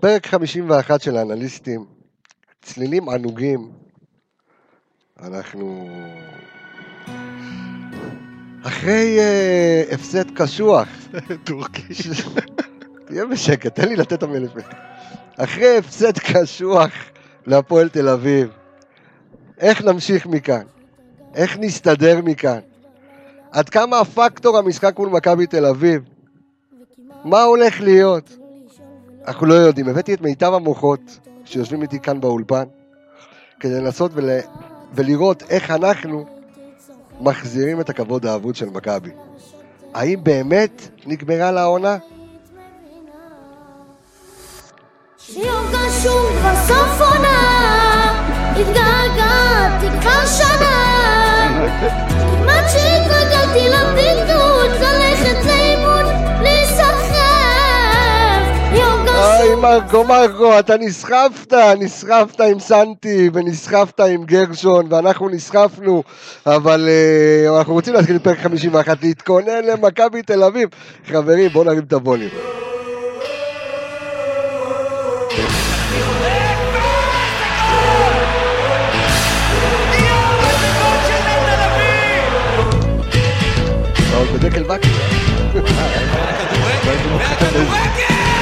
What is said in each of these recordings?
פרק 51 של האנליסטים, צלילים ענוגים. אנחנו... אחרי uh, הפסד קשוח. טורקי. תהיה בשקט, תן לי לתת את המלך. אחרי הפסד קשוח להפועל תל אביב, איך נמשיך מכאן? איך נסתדר מכאן? עד כמה הפקטור המשחק מול מכבי תל אביב? מה הולך להיות? אנחנו לא יודעים. הבאתי את מיטב המוחות שיושבים איתי כאן באולפן, כדי לנסות ול... ולראות איך אנחנו מחזירים את הכבוד האבוד של מכבי. האם באמת נגמרה לה העונה? התגעגעתי כבר שנה, כמעט שהתרגלתי לבדידות, קשור מרקו מרקו, אתה נסחפת, נסחפת עם סנטי ונסחפת עם גרשון ואנחנו נסחפנו אבל uh, אנחנו רוצים להתחיל פרק 51, להתכונן למכבי תל אביב. חברים בואו נרים את הווליום בדקל וקי יש לי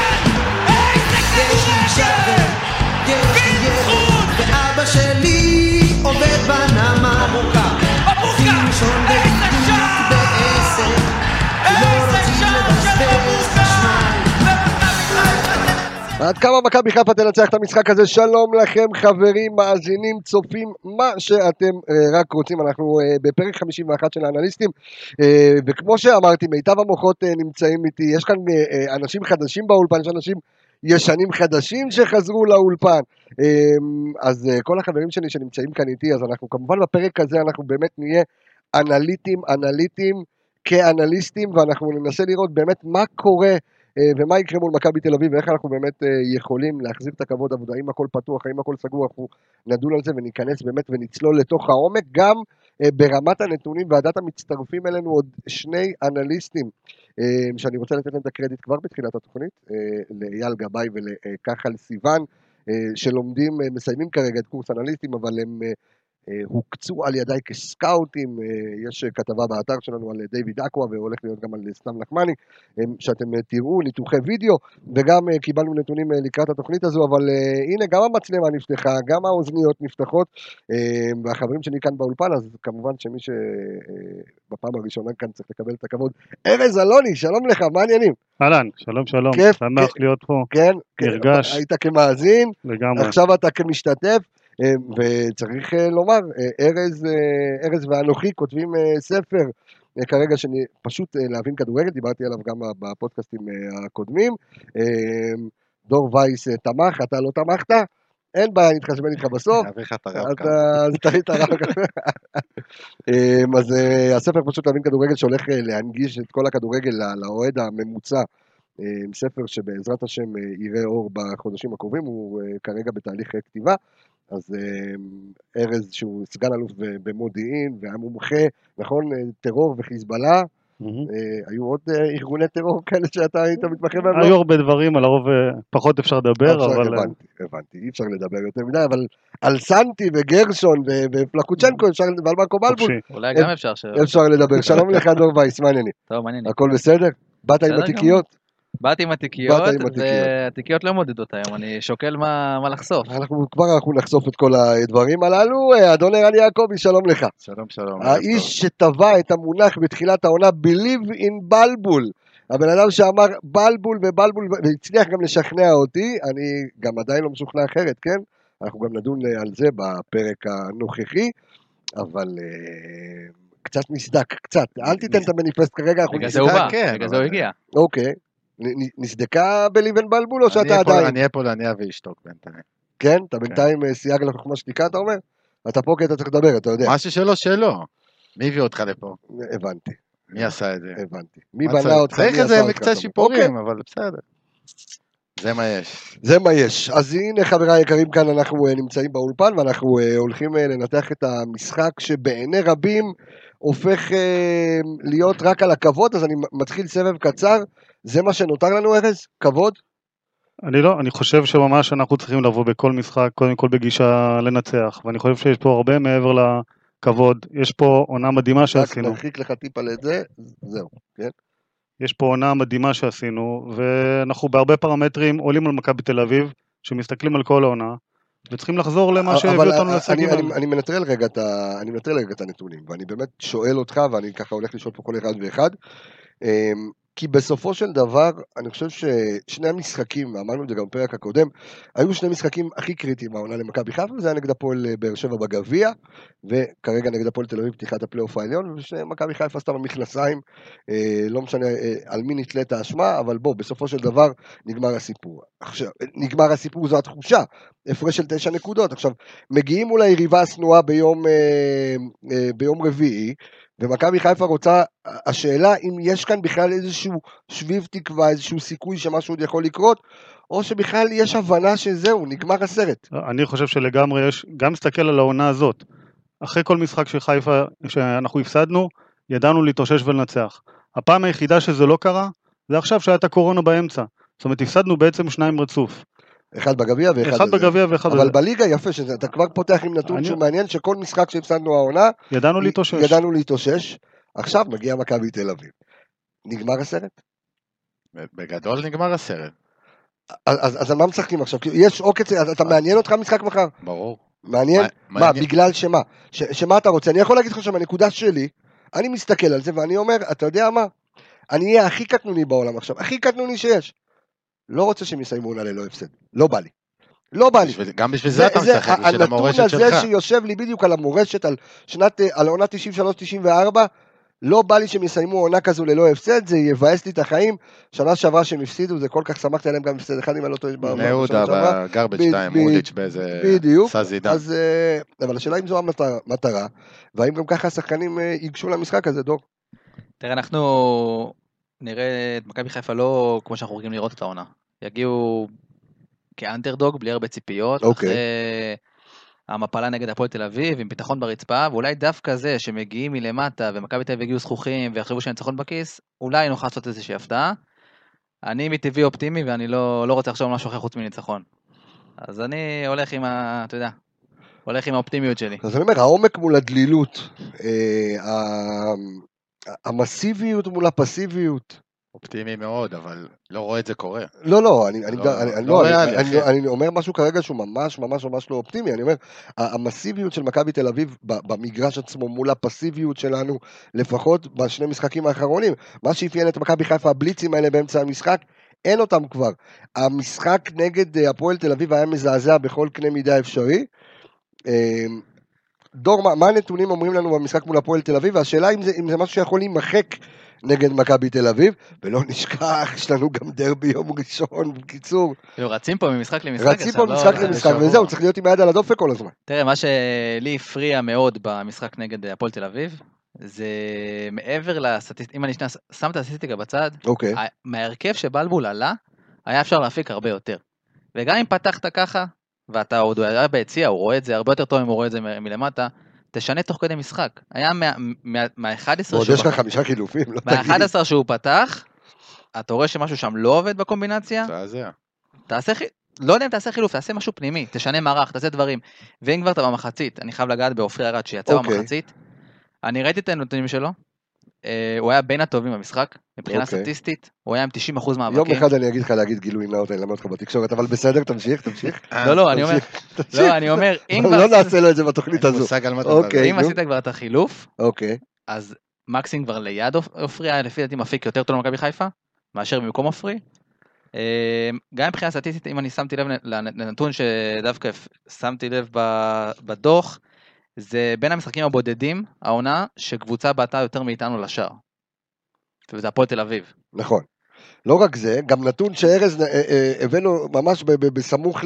עד כמה מכבי חיפה תנצח את המשחק הזה? שלום לכם חברים, מאזינים, צופים, מה שאתם אה, רק רוצים. אנחנו אה, בפרק 51 של האנליסטים, אה, וכמו שאמרתי, מיטב המוחות נמצאים איתי. יש כאן אנשים חדשים באולפן, יש אנשים ישנים חדשים שחזרו לאולפן. אה, אז אה, כל החברים שלי שנמצאים כאן איתי, אז אנחנו כמובן בפרק הזה אנחנו באמת נהיה אנליטים, אנליטים כאנליסטים, ואנחנו ננסה לראות באמת מה קורה. אה, ומה יקרה מול מכבי תל אביב ואיך אנחנו באמת אה, יכולים להחזיר את הכבוד עבודה, האם הכל פתוח, האם הכל סגור, אנחנו נדון על זה וניכנס באמת ונצלול לתוך העומק, גם ברמת הנתונים ועדת המצטרפים אלינו עוד שני אנליסטים שאני רוצה לתת להם את הקרדיט כבר בתחילת התוכנית, אה, לאייל גבאי ולכחל סיוון, אה, שלומדים, אה, מסיימים כרגע את קורס אנליסטים, אבל הם אה, אה, הוקצו על ידיי כסקאוטים, אה, יש אה, כתבה באתר שלנו על אה, דיוויד אקווה והולך להיות גם על אה, סתם נחמני, אה, שאתם אה, תראו ניתוחי וידאו, וגם אה, קיבלנו נתונים אה, לקראת התוכנית הזו, אבל אה, הנה גם המצלמה נפתחה, גם האוזניות נפתחות, אה, והחברים שלי כאן באולפן, אז כמובן שמי שבפעם הראשונה כאן צריך לקבל את הכבוד, ארז אלוני, שלום לך, מה העניינים? אהלן, שלום שלום, כיף, שמח. להיות פה כן, נרגש. היית כמאזין, לגמרי. עכשיו אתה כמשתתף, אה, וצריך אה, לומר, אה, ארז, אה, ארז ואנוכי כותבים אה, ספר אה, כרגע שאני פשוט אה, להבין כדורגל, דיברתי עליו גם בפודקאסטים אה, הקודמים. אה, דור וייס אה, תמך, אתה לא תמכת? אין בעיה, נתחשבן איתך בסוף. נעביר לך את הרב כאן. אתה- אז תראי את הרב אז אה, הספר פשוט להבין כדורגל שהולך אה, להנגיש את כל הכדורגל לאוהד הממוצע. ספר שבעזרת השם אה, יראה אור בחודשים הקרובים, הוא אה, כרגע בתהליך אה, כתיבה. אז אמ, ארז שהוא סגן אלוף במודיעין והיה מומחה, נכון, אה, טרור וחיזבאללה. אה, היו עוד אה, ארגוני טרור כאלה שאתה היית מתמחה בהם? היו הרבה דברים, על הרוב פחות אפשר לדבר, אבל הבנתי, הבנתי, אי אפשר לדבר יותר מדי, אבל על סנטי וגרשון ופלקוצ'נקו אפשר, ועל מרקו בלבול. אולי גם אפשר. אפשר לדבר. שלום לך דור וייס, מה העניינים? טוב, מעניין. הכל בסדר? באת עם התיקיות? באתי עם התיקיות. והתיקיות לא מודדות היום, אני שוקל מה מה לחשוף. אנחנו כבר אנחנו נחשוף את כל הדברים הללו. אדון ערן יעקבי, שלום לך. שלום שלום. האיש שטבע את המונח בתחילת העונה Believe in בלבול. הבן אדם שאמר בלבול ובלבול והצליח גם לשכנע אותי, אני גם עדיין לא משוכנע אחרת, כן? אנחנו גם נדון אה, על זה בפרק הנוכחי, אבל אה, קצת נסדק, קצת. אל תיתן את המניפסט כרגע, אנחנו בגלל זה הוא נסדק. בא, כן, בגלל זה הוא הגיע. אוקיי. נסדקה in בלבול או שאתה עדיין? אני אהיה פה להניע ואשתוק בינתיים. כן? אתה בינתיים אה, סייג לחוכמה שתיקה, אתה אומר? אתה פה כי אתה צריך לדבר, אתה יודע. משהו שלו שלו. מי הביא אותך לפה? הבנתי, מי עשה את זה? הבנתי. מי מה בנה? אותך? צריך איזה מקצה. שיפורים, אבל בסדר. זה מה יש. זה מה יש. אז הנה חבריי היקרים כאן אנחנו אה, נמצאים באולפן ואנחנו אה, הולכים לנתח את המשחק שבעיני רבים הופך אה, להיות רק על הכבוד, אז אני מתחיל סבב קצר. זה מה שנותר לנו ארז? כבוד? אני לא, אני חושב שממש אנחנו צריכים לבוא בכל משחק, קודם כל בגישה לנצח, ואני חושב שיש פה הרבה מעבר לכבוד. יש פה עונה מדהימה רק שעשינו. נרחיק לך טיפה את זה, זהו, כן? יש פה עונה מדהימה שעשינו, ואנחנו בהרבה פרמטרים עולים על מכבי תל אביב, שמסתכלים על כל העונה, וצריכים לחזור למה שהביא אותנו אני- להישגים אני- האלה. אני מנטרל רגע את ה- אני מנטרל רגע את הנתונים, ואני באמת שואל אותך, ואני ככה הולך לשאול פה כל אחד ואחד, אמ, כי בסופו של דבר, אני חושב ששני המשחקים, ואמרנו את זה גם בפרק הקודם, היו שני משחקים הכי קריטיים העונה למכבי חיפה, וזה היה נגד הפועל אה, באר שבע בגביע, וכרגע נגד הפועל תל אביב פתיחת הפלייאוף העליון, ומכבי חיפה עשתה במכנסיים, אה, לא משנה אה, על מי נתלית האשמה, אבל בוא, בסופו של דבר נגמר הסיפור. עכשיו, נגמר הסיפור זו התחושה, הפרש של תשע נקודות. עכשיו, מגיעים מול היריבה השנואה ביום, אה, אה, ביום רביעי, ומכבי חיפה רוצה, השאלה אם יש כאן בכלל איזשהו שביב תקווה, איזשהו סיכוי שמשהו עוד יכול לקרות, או שבכלל יש הבנה שזהו, נגמר הסרט. אני חושב שלגמרי יש, גם מסתכל על העונה הזאת. אחרי כל משחק של חיפה שאנחנו הפסדנו, ידענו להתאושש ולנצח. הפעם היחידה שזה לא קרה, זה עכשיו שהיה את הקורונה באמצע. זאת אומרת, הפסדנו בעצם שניים רצוף. אחד בגביע ואחד... אחד. בגביע ואחד אבל בזה. בליגה יפה, שאתה כבר פותח עם נתון אני- שהוא מעניין, שכל משחק שהפסדנו העונה, ידענו להתאושש. ידענו להתאושש. עכשיו מגיע מכבי תל אביב. נגמר הסרט? בגדול נגמר הסרט, אז, אז, אז על מה משחקים עכשיו? יש עוקץ, אתה מעניין אותך משחק מחר? ברור. מעניין? מה-. בגלל שמה? ש, שמה אתה רוצה? אני יכול להגיד לך שמהנקודה שלי, אני מסתכל על זה ואני אומר, אתה יודע מה? אני אהיה הכי קטנוני בעולם עכשיו, הכי קטנוני שיש. לא רוצה שהם יסיימו עונה ללא הפסד. לא בא לי. לא בא לי. גם בשביל זה אתה משחק, בשביל הנתון המורשת הזה שלך. שיושב לי בדיוק על המורשת, על שנת, אה, על עונה 93-94, לא בא לי שהם יסיימו עונה כזו ללא הפסד, זה יבאס לי את החיים. שנה שעברה שהם הפסידו, זה כל כך שמחתי עליהם גם הפסד אחד, אם אני לא טועה. בשנה שעברה. בגרבג' ב- 2, ב- מודיץ' באיזה... בדיוק. אז, אה, אבל השאלה אם זו המטרה, המטרה, והאם גם ככה השחקנים אה, ייגשו למשחק הזה, דור. תראה, אנחנו נראה את מכבי חיפה לא כמו שאנחנו רגילים לראות את העונה. יגיעו כאנדרדוג, בלי הרבה ציפיות, אוקיי. אחרי המפלה נגד הפועל תל אביב, עם ביטחון ברצפה, ואולי דווקא זה שמגיעים מלמטה ומכבי תל אביב הגיעו זכוכים ויחשבו שהם ניצחון בכיס, אולי נוכל לעשות איזושהי הפתעה. אני מטבעי אופטימי ואני לא, לא רוצה לחשוב על משהו אחר חוץ מניצחון. אז אני הולך עם ה... אתה יודע, הולך עם האופטימיות שלי. אז אני אומר, העומק מול הדלילות, אה, המסיביות מול הפסיביות. אופטימי מאוד, אבל לא רואה את זה קורה. לא, לא, אני, אני, לא, אני, אני, לא לא, אני, ריאלי, אני, אחי. אני אומר משהו כרגע שהוא ממש ממש ממש לא אופטימי, אני אומר, המסיביות של מכבי תל אביב במגרש עצמו מול הפסיביות שלנו, לפחות בשני משחקים האחרונים, מה שאפיין את מכבי חיפה, הבליצים האלה באמצע המשחק, אין אותם כבר. המשחק נגד אה, הפועל תל אביב היה מזעזע בכל קנה מידה אפשרי. דור, מה, מה הנתונים אומרים לנו במשחק מול הפועל תל אביב, והשאלה אם זה, אם זה משהו שיכול להימחק נגד מכבי תל אביב, ולא נשכח, יש לנו גם דרבי יום ראשון, בקיצור. כאילו רצים פה ממשחק למשחק רצים פה לא- משחק לא- למשחק, בשבוע. וזהו, צריך להיות עם היד על הדופק כל הזמן. תראה, מה שלי הפריע מאוד במשחק נגד הפועל תל אביב, זה מעבר לסטטיסטיקה, אם אני שנייה שם את הסטטיסטיקה בצד, אוקיי. מההרכב שבלבול עלה, היה אפשר להפיק הרבה יותר. וגם אם פתחת ככה, ואתה עוד היה ביציע, הוא רואה את זה הרבה יותר טוב אם הוא רואה את זה מ- מלמטה, תשנה תוך כדי משחק. היה מה- מה- מה-11 ועוד שהוא יש לך חמישה חילופים, לא תגיד. מה-11 שהוא פתח, אתה רואה שמשהו שם לא עובד בקומבינציה, מזעזע. תעשה, לא יודע אם תעשה חילוף, תעשה משהו פנימי, תשנה מערך, תעשה דברים. ואם כבר אתה במחצית, אני חייב לגעת בעופרי ארד שיצא אוקיי. במחצית. אני ראיתי את הנתונים שלו, הוא היה בין הטובים במשחק, מבחינה אוקיי. סטטיסטית, הוא היה עם 90% יום מאבקים. אחד אני אגיד לך להגיד גילוי נאות, אני אלמד אותך בתקשורת, אבל בסדר, תמשיך, תמשיך. לא, לא, אני אומר. לא, אני אומר, אם כבר לא נעשה לו את זה בתוכנית הזו. אוקיי. אם. עשית כבר את החילוף, אוקיי. אז מקסים כבר ליד עופ- עופרי היה לפי דעתי מפיק יותר טוב למכבי חיפה, מאשר במקום עופרי. אה, גם מבחינה סטטיסטית, אם אני שמתי לב לנ- לנתון שדווקא שמתי לב ב- בדוח, זה בין המשחקים הבודדים, העונה, שקבוצה בעטה יותר מאיתנו לשער. וזה הפועל תל אביב. נכון. לא רק זה, גם נתון שארז אה, אה, הבאנו ממש בסמוך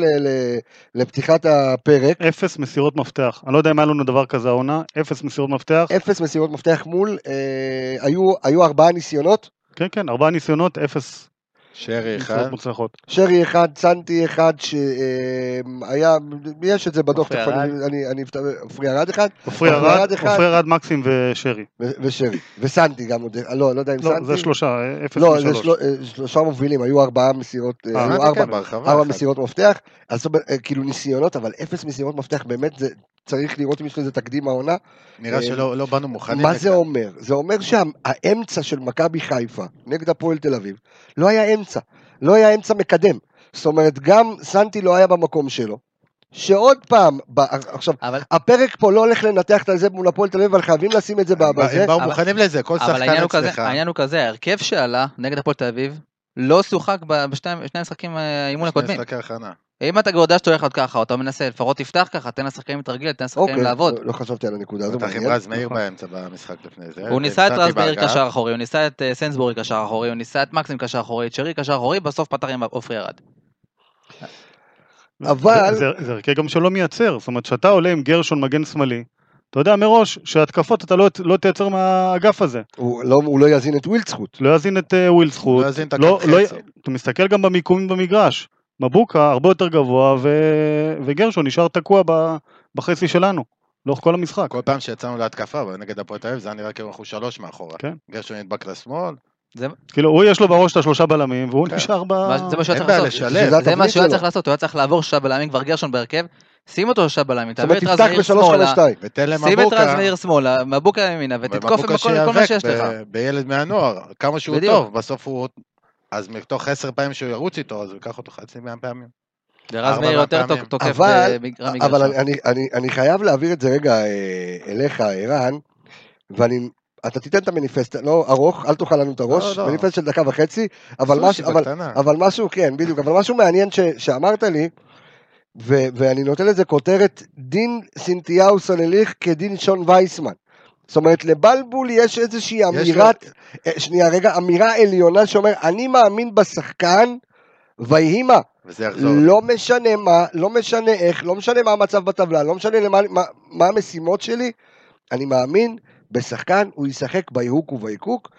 לפתיחת הפרק, אפס מסירות מפתח. אני לא יודע אם היה לנו דבר כזה העונה, אפס מסירות מפתח. אפס מסירות מפתח מול, אה, היו היו ארבעה ניסיונות, כן, כן, ארבעה ניסיונות, אפס. שרי אחד. מוצלחות. שרי אחד, צנטי אחד, שהיה, יש את זה בדוח, תכף אני-. אני אני אפתח, עופרי ארד אחד, עופרי ארד. עופרי ארד, מקסים ושרי. ושרי, וסנטי גם עוד, לא, לא יודע אם לא, סנטי, זה שלושה, אפס לא, זה משלוש. של- אה, שלושה מובילים, היו ארבעה מסירות, אה, אה, היו ארבע, כן, ארבע. מסירות מפתח, אז זאת אומרת, אה, כאילו ניסיונות, אבל אפס מסירות מפתח, באמת זה, צריך לראות אם יש לזה תקדים העונה. נראה שלא לא באנו מוכנים. מה. זה אומר? זה אומר שהאמצע של מכבי חיפה נגד הפועל תל אביב לא היה אמצע, לא היה אמצע מקדם. זאת אומרת, גם סנטי לא היה במקום שלו. שעוד פעם, ב- עכשיו, אבל הפרק פה לא הולך לנתח את זה מול הפועל תל אביב, אבל חייבים לשים את זה בזה. הם באו אבל- מוכנים לזה, כל אבל העניין שחקן הוא כזה, אצלך. העניין הוא כזה, ההרכב שעלה נגד הפועל תל אביב לא שוחק ב- בשני בשני המשחקים אה, האימון שני הקודמים. משחקי הכנה. אם אתה יודע שאתה הולך להיות ככה, אתה מנסה, לפחות תפתח ככה, תן לשחקנים להתרגל, תן לשחקנים אוקיי, לעבוד. לא- לא חשבתי על הנקודה הזו. פתח עם. רז מאיר נכון. באמצע במשחק לפני זה. הוא ניסה את רז מאיר. קשר אחורי, הוא ניסה את אה, סנסבורי קשר אחורי, הוא ניסה את מקסים קשר אחורי, את שרי קשר אחורי, בסוף פתח עם עופרי ארד. אבל- זה- הרכב גם שלא מייצר, זאת אומרת, כשאתה עולה עם גרשון מגן שמאלי, אתה יודע מראש שהתקפות אתה לא- לא תייצר מהאגף הזה. הוא לא- הוא לא יזין את ווילדסחוט. לא יזין את ווילדסחוט, לא יזין את לא- הקו לא- חצי. אתה מסתכל גם במיקומים במגרש, מבוקה הרבה יותר גבוה ו- וגרשון נשאר תקוע ב- בחצי שלנו, לאורך כל המשחק. כל פעם שיצאנו להתקפה נגד הפועל תל אביב זה היה נראה כאילו אנחנו שלוש מאחורה. כן. גרשון נדבק לשמאל, כאילו הוא יש לו בראש את השלושה בלמים והוא כן. נשאר ב... זה מה שהוא היה צריך לעשות. זה מה שהוא היה. צריך לעשות, הוא היה צריך לעבור שלושה בלמים, כבר גרשון בהרכב, שים אותו שלושה בלמים, תעביר את רז מאיר שמאלה, שים את רז מאיר שמאלה, מבוקה ימינה, ותתקוף עם כל מה שיש לך. בילד מהנוער, כמה שהוא. טוב, בסוף הוא... אז מתוך עשר פעמים שהוא ירוץ איתו, אז הוא ייקח אותו חצי מאה פעמים. ורז מאיר יותר פעמים. תוקף אבל- ברמי אבל. אני, אני, אני, אני חייב להעביר את זה רגע אה, אליך, ערן, ואני... אתה תיתן את המניפסט, לא ארוך, אל תאכל לנו את הראש, לא, לא. מניפסט של דקה וחצי, אבל, משהו, אבל. אבל משהו, כן, בדיוק, אבל משהו מעניין ש, שאמרת לי, ו, ואני נותן לזה כותרת, דין סינתיהו סלליך כדין שון וייסמן. זאת אומרת, לבלבול יש איזושהי אמירת, אה, שנייה, רגע, אמירה עליונה שאומר, אני מאמין בשחקן, ויהי מה. וזה יחזור. לא משנה מה, לא משנה איך, לא משנה מה המצב בטבלה, לא משנה למה, מה, מה המשימות שלי, אני מאמין בשחקן, הוא ישחק ביהוק וביקוק,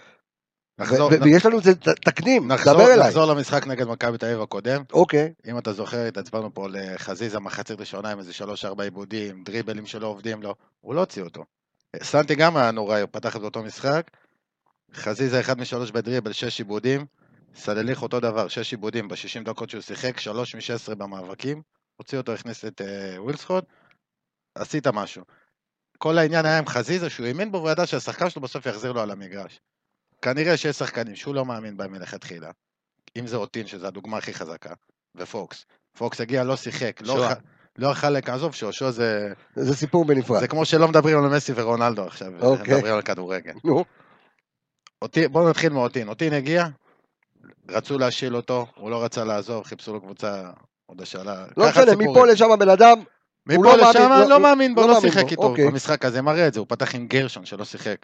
נחזור- ו- ויש לנו את זה ת- תקדים, נחזור- דבר אליי. נחזור למשחק נגד מכבי תל אביב הקודם. אוקיי, אם אתה זוכר, התעצבנו פה לחזיזה מחצית ראשונה עם איזה שלוש-ארבע עיבודים, דריבלים שלא עובדים לו, הוא לא הוציא אותו. סנטי גם היה נורא, הוא פתח את אותו משחק. חזיזה אחד משלוש בדריבל, שש עיבודים. סלליך אותו דבר, שש עיבודים ב-60 דקות שהוא שיחק, שלוש מ-16 במאבקים. הוציא אותו, הכניס את uh, ווילסקוט. עשית משהו. כל העניין היה עם חזיזה שהוא האמין בו והוא ידע שהשחקן שלו בסוף יחזיר לו על המגרש. כנראה שיש שחקנים שהוא לא מאמין בהם מלכתחילה. אם זה אותין, שזו הדוגמה הכי חזקה, ופוקס. פוקס הגיע, לא שיחק, לא. לא אכל, לק- עזוב, שושו זה... זה סיפור בנפרד. זה כמו שלא מדברים על מסי ורונלדו עכשיו, אוקיי. מדברים על כדורגל. נו, אותי, בואו נתחיל מאוטין. אוטין הגיע, רצו להשיל אותו, הוא לא רצה לעזוב, חיפשו לו קבוצה עוד השאלה. לא משנה. מפה לשם הבן אדם, הוא מפה לא מאמין, לשם לא- לא מאמין בו, לא לא מאמין שיחק איתו אוקיי. במשחק הזה, מראה את זה, הוא פתח עם גרשון שלא שיחק.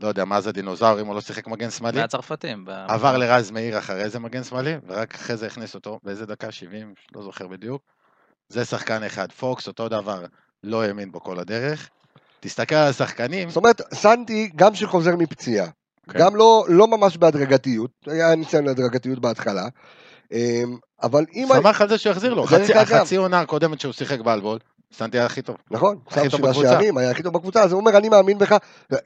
לא יודע, מה זה דינוזאורים, הוא לא שיחק מגן שמאלי. מהצרפתים. עבר לרז מאיר אחרי זה מגן שמאלי, ורק אחרי זה הכניס אותו, באיזה דקה 70, לא זוכר בדיוק. זה שחקן אחד. פוקס, אותו דבר, לא האמין בו כל הדרך. תסתכל על השחקנים, זאת אומרת, סנטי, גם שחוזר מפציעה, כן. גם לא, לא ממש בהדרגתיות, היה ניסיון להדרגתיות בהתחלה, אמ, אבל אם... שמח על זה שהוא יחזיר לו. חצי- החצי עונה הקודמת שהוא שיחק באלבול, סנטי היה הכי טוב. נכון, הכי שם טוב שבעה בקבוצה. שערים, היה הכי טוב בקבוצה, אז הוא אומר, אני מאמין בך.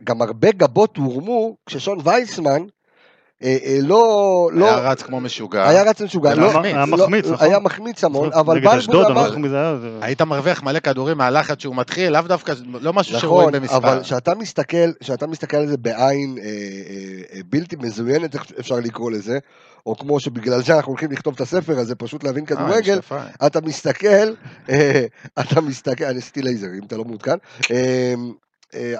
גם הרבה גבות הורמו כששון וייסמן אה, אה, לא... לא היה רץ כמו משוגע. היה רץ משוגע, היה לא- מחמיץ. היה לא- מחמיץ, נכון? היה מחמיץ המון, נכון, אבל בלבול לא אמר... היית מרוויח מלא כדורים מהלחץ שהוא מתחיל, לאו דווקא, לא משהו נכון, שרואים במספר. אבל כשאתה מסתכל, כשאתה מסתכל על זה בעין אה, אה, אה, בלתי מזוינת, אפשר לקרוא לזה, או כמו שבגלל זה אנחנו הולכים לכתוב את הספר הזה, פשוט להבין כדורגל. אתה מסתכל, אתה מסתכל, אני עשיתי לייזר, אם אתה לא מעודכן,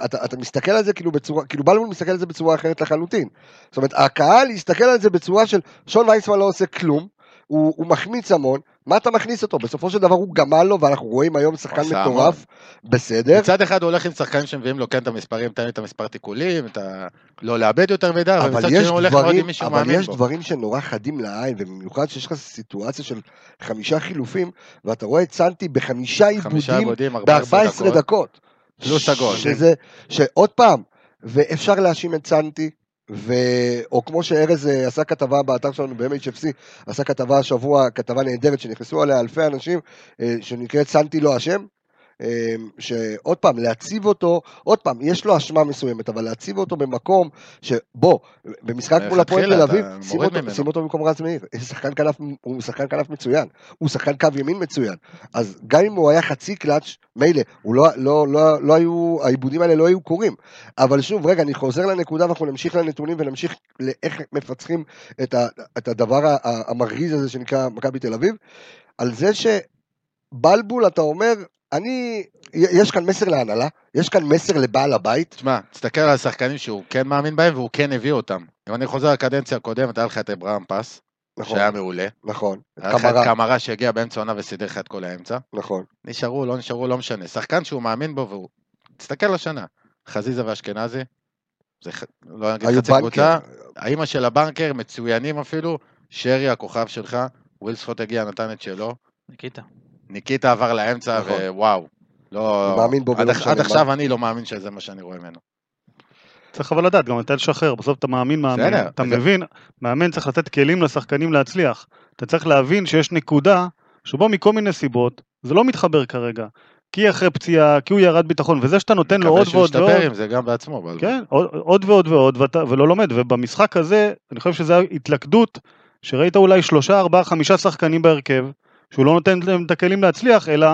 אתה, אתה מסתכל על זה כאילו בצורה, כאילו בלבול מסתכל על זה בצורה אחרת לחלוטין. זאת אומרת, הקהל יסתכל על זה בצורה של שון וייסמן לא עושה כלום, הוא, הוא מחמיץ המון, מה אתה מכניס אותו? בסופו של דבר הוא גמל לו, ואנחנו רואים היום שחקן מטורף, בסדר. מצד אחד הוא הולך עם שחקנים שמביאים לו כן את המספרים, תן לי את המספר תיקולים, את ה... לא לאבד יותר מידע, אבל אבל מצד שני יש הוא הולך מאוד דברים, עם מישהו אבל מאמין יש בו. דברים שנורא חדים לעין, ובמיוחד שיש לך סיטואציה של חמישה חילופים, ואתה רואה את סנטי בחמישה חמישה עיבודים עבודים, 14 ב-14 דקות. פלוס הגול. שזה, שעוד פעם, ואפשר להאשים את סנטי, ו... או כמו שארז אה, עשה כתבה באתר שלנו ב-MHFC, עשה כתבה השבוע, כתבה נהדרת שנכנסו עליה אלפי אנשים, אה, שנקראת סנטי לא אשם. אה, שעוד פעם, להציב אותו, עוד פעם, יש לו אשמה מסוימת, אבל להציב אותו במקום שבו, במשחק מול הפועל תל אביב, שים אותו. שים אותו במקום רז מאיר. שחקן כנף, הוא שחקן כנף מצוין, הוא שחקן קו ימין מצוין. אז גם אם הוא היה חצי קלאץ', מילא, הוא לא, לא, לא, לא היו, העיבודים האלה לא היו קורים. אבל שוב, רגע, אני חוזר לנקודה ואנחנו נמשיך לנתונים ונמשיך לאיך מפצחים את, ה, את הדבר המרגיז הזה שנקרא מכבי תל אביב. על זה שבלבול, אתה אומר, אני, יש כאן מסר להנהלה, יש כאן מסר לבעל הבית. תשמע, תסתכל על השחקנים שהוא כן מאמין בהם והוא כן הביא אותם. אם אני חוזר לקדנציה הקודמת, היה לך את אברהם פס, נכון, שהיה מעולה. נכון, היה לך את קמרה, קמרה שהגיע באמצע העונה וסידר לך את כל האמצע. נכון, נשארו, לא נשארו, לא משנה. שחקן שהוא מאמין בו והוא... תסתכל לשנה. חזיזה ואשכנזי, זה ח- לא נגיד חצי קבוצה, האימא של הבנקר, מצוינים אפילו, שרי הכוכב שלך, ווילספוט הגיע, נתן את שלו, ניקיטה. ניקיטה עבר לאמצע, נכון. ווואו. לא... מאמין בו עד, עד. עכשיו אני לא מאמין שזה מה שאני רואה ממנו. צריך אבל לדעת, גם מתי לשחרר, בסוף אתה מאמין מאמן, בסדר, אתה זה- מבין, מאמן צריך לתת כלים לשחקנים להצליח. אתה צריך להבין שיש נקודה שבו מכל מיני סיבות, זה לא מתחבר כרגע. כי אחרי פציעה, כי הוא ירד ביטחון, וזה שאתה נותן לו עוד מקווה שהוא ועוד ועוד, ישתפר עם זה גם בעצמו. אבל- כן, עוד, עוד ועוד ועוד, ואתה, ולא לומד, ובמשחק הזה, אני חושב שזו התלכדות, שראית אולי שלושה, ארבעה, חמישה שחקנים בהרכב, שהוא לא נותן להם את הכלים להצליח, אלא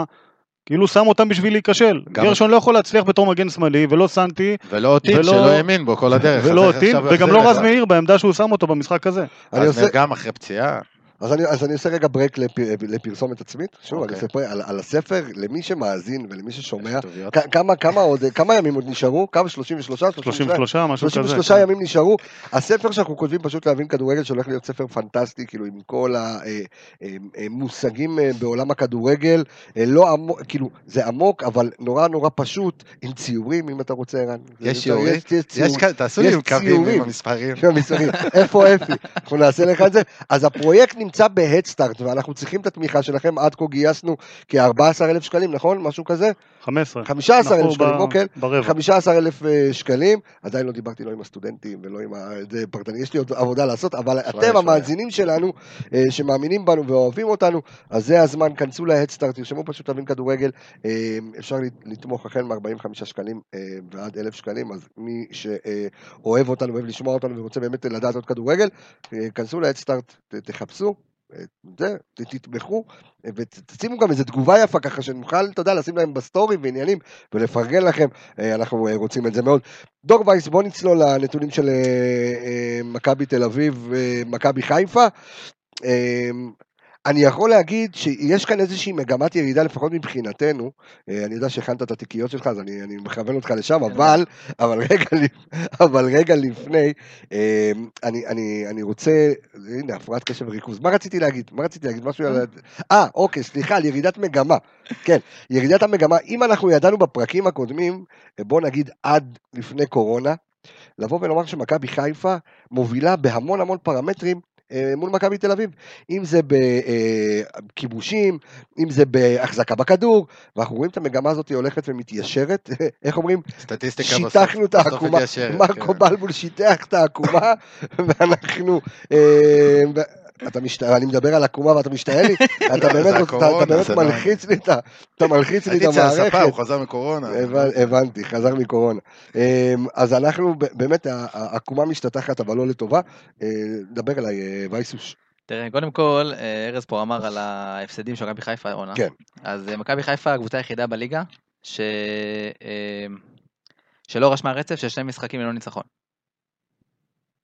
כאילו שם אותם בשביל להיכשל. גרשון לא יכול להצליח בתור מגן שמאלי, ולא סנטי, ולא אותי, ולא- שלא האמין בו כל הדרך. ולא אותי, וגם לא? רז מאיר בעמדה שהוא שם אותו במשחק הזה. אני אז גם אחרי פציעה. אז אני, אז אני עושה רגע ברק לפ, לפרסומת עצמית, שוב, אני אוקיי. פה על, על הספר, למי שמאזין ולמי ששומע, יש. כ- כמה, כמה עוד, כמה ימים עוד נשארו? כמה? 33? 33, משהו כזה. 33 כן. ימים נשארו. הספר שאנחנו כותבים פשוט להבין כדורגל שהולך להיות ספר פנטסטי, כאילו עם כל המושגים בעולם הכדורגל, אה, לא עמוק, כאילו זה עמוק, אבל נורא נורא פשוט, עם ציורים אם אתה רוצה, ערן. יש שיעורים? יש, יש יש ציורים. כאן, תעשו יש לי קווים. עם המספרים. איפה אפי? אנחנו נעשה לך את זה. אז הפרויקט נמצא בהדסטארט, ואנחנו צריכים את התמיכה שלכם. עד כה גייסנו כ-14,000 שקלים, נכון? משהו כזה? 15. 15,000 אנחנו שקלים, אוקיי. ברבע. 15,000 אה, שקלים, עדיין לא דיברתי לא עם הסטודנטים ולא עם. זה פרטני, יש לי עוד עבודה לעשות, אבל אתם. המאזינים שלנו, אה, שמאמינים בנו ואוהבים אותנו, אז זה הזמן, כנסו להדסטארט, תרשמו פשוט להבין כדורגל, אה, אפשר לת- לתמוך החל מ-45 שקלים ועד 1,000 שקלים, אז מי שאוהב אותנו, אוהב לשמוע אותנו ורוצה באמת לדעת עוד כדורגל, כנסו להדסטארט, תחפשו. זה, תתמכו, אה, ותשימו גם איזה תגובה יפה ככה שנוכל, אתה יודע, לשים להם בסטורי ועניינים ולפרגן לכם, אה, אנחנו אה, רוצים את זה מאוד. דור וייס, בוא נצלול לנתונים של מכבי תל אביב, מכבי חיפה. אה, אני יכול להגיד שיש כאן איזושהי מגמת ירידה, לפחות מבחינתנו. אה, אני יודע שהכנת את התיקיות שלך, אז אני, אני מכוון אותך לשם, אבל, אבל, רגע, אבל רגע לפני, אה, אני, אני, אני רוצה, הנה, הפרעת קשב וריכוז. מה רציתי להגיד? מה רציתי להגיד? משהו על... אה, אוקיי, סליחה, על ירידת מגמה. כן, ירידת המגמה, אם אנחנו ידענו בפרקים הקודמים, בוא נגיד עד לפני קורונה, לבוא ולומר שמכבי חיפה מובילה בהמון המון פרמטרים אה, מול מכבי תל אביב, אם זה בכיבושים, אם זה בהחזקה בכדור, ואנחנו רואים את המגמה הזאת הולכת ומתיישרת, איך אומרים? סטטיסטיקה בסוף. שיטחנו את העקומה, מרקו כן. בלבול שיטח את העקומה, ואנחנו... אתה משתעל, אני מדבר על עקומה ואתה משתעל לי, אתה באמת, אתה- הקורונה, אתה באמת זה מלחיץ לי את ה- אתה מלחיץ לי את הייתי אצל הספה, המערכת. הוא חזר מקורונה. הבנ- הבנתי, חזר מקורונה. אמ, אז אנחנו, באמת, העקומה משתטחת, אבל לא לטובה. אה, דבר אליי, אה, וייסוש. תראה, קודם כל, אה, ארז פה אמר על ההפסדים של מכבי חיפה העונה. כן. אז מכבי חיפה הקבוצה היחידה בליגה ש... שלא רשמה רצף של שני משחקים ללא ניצחון.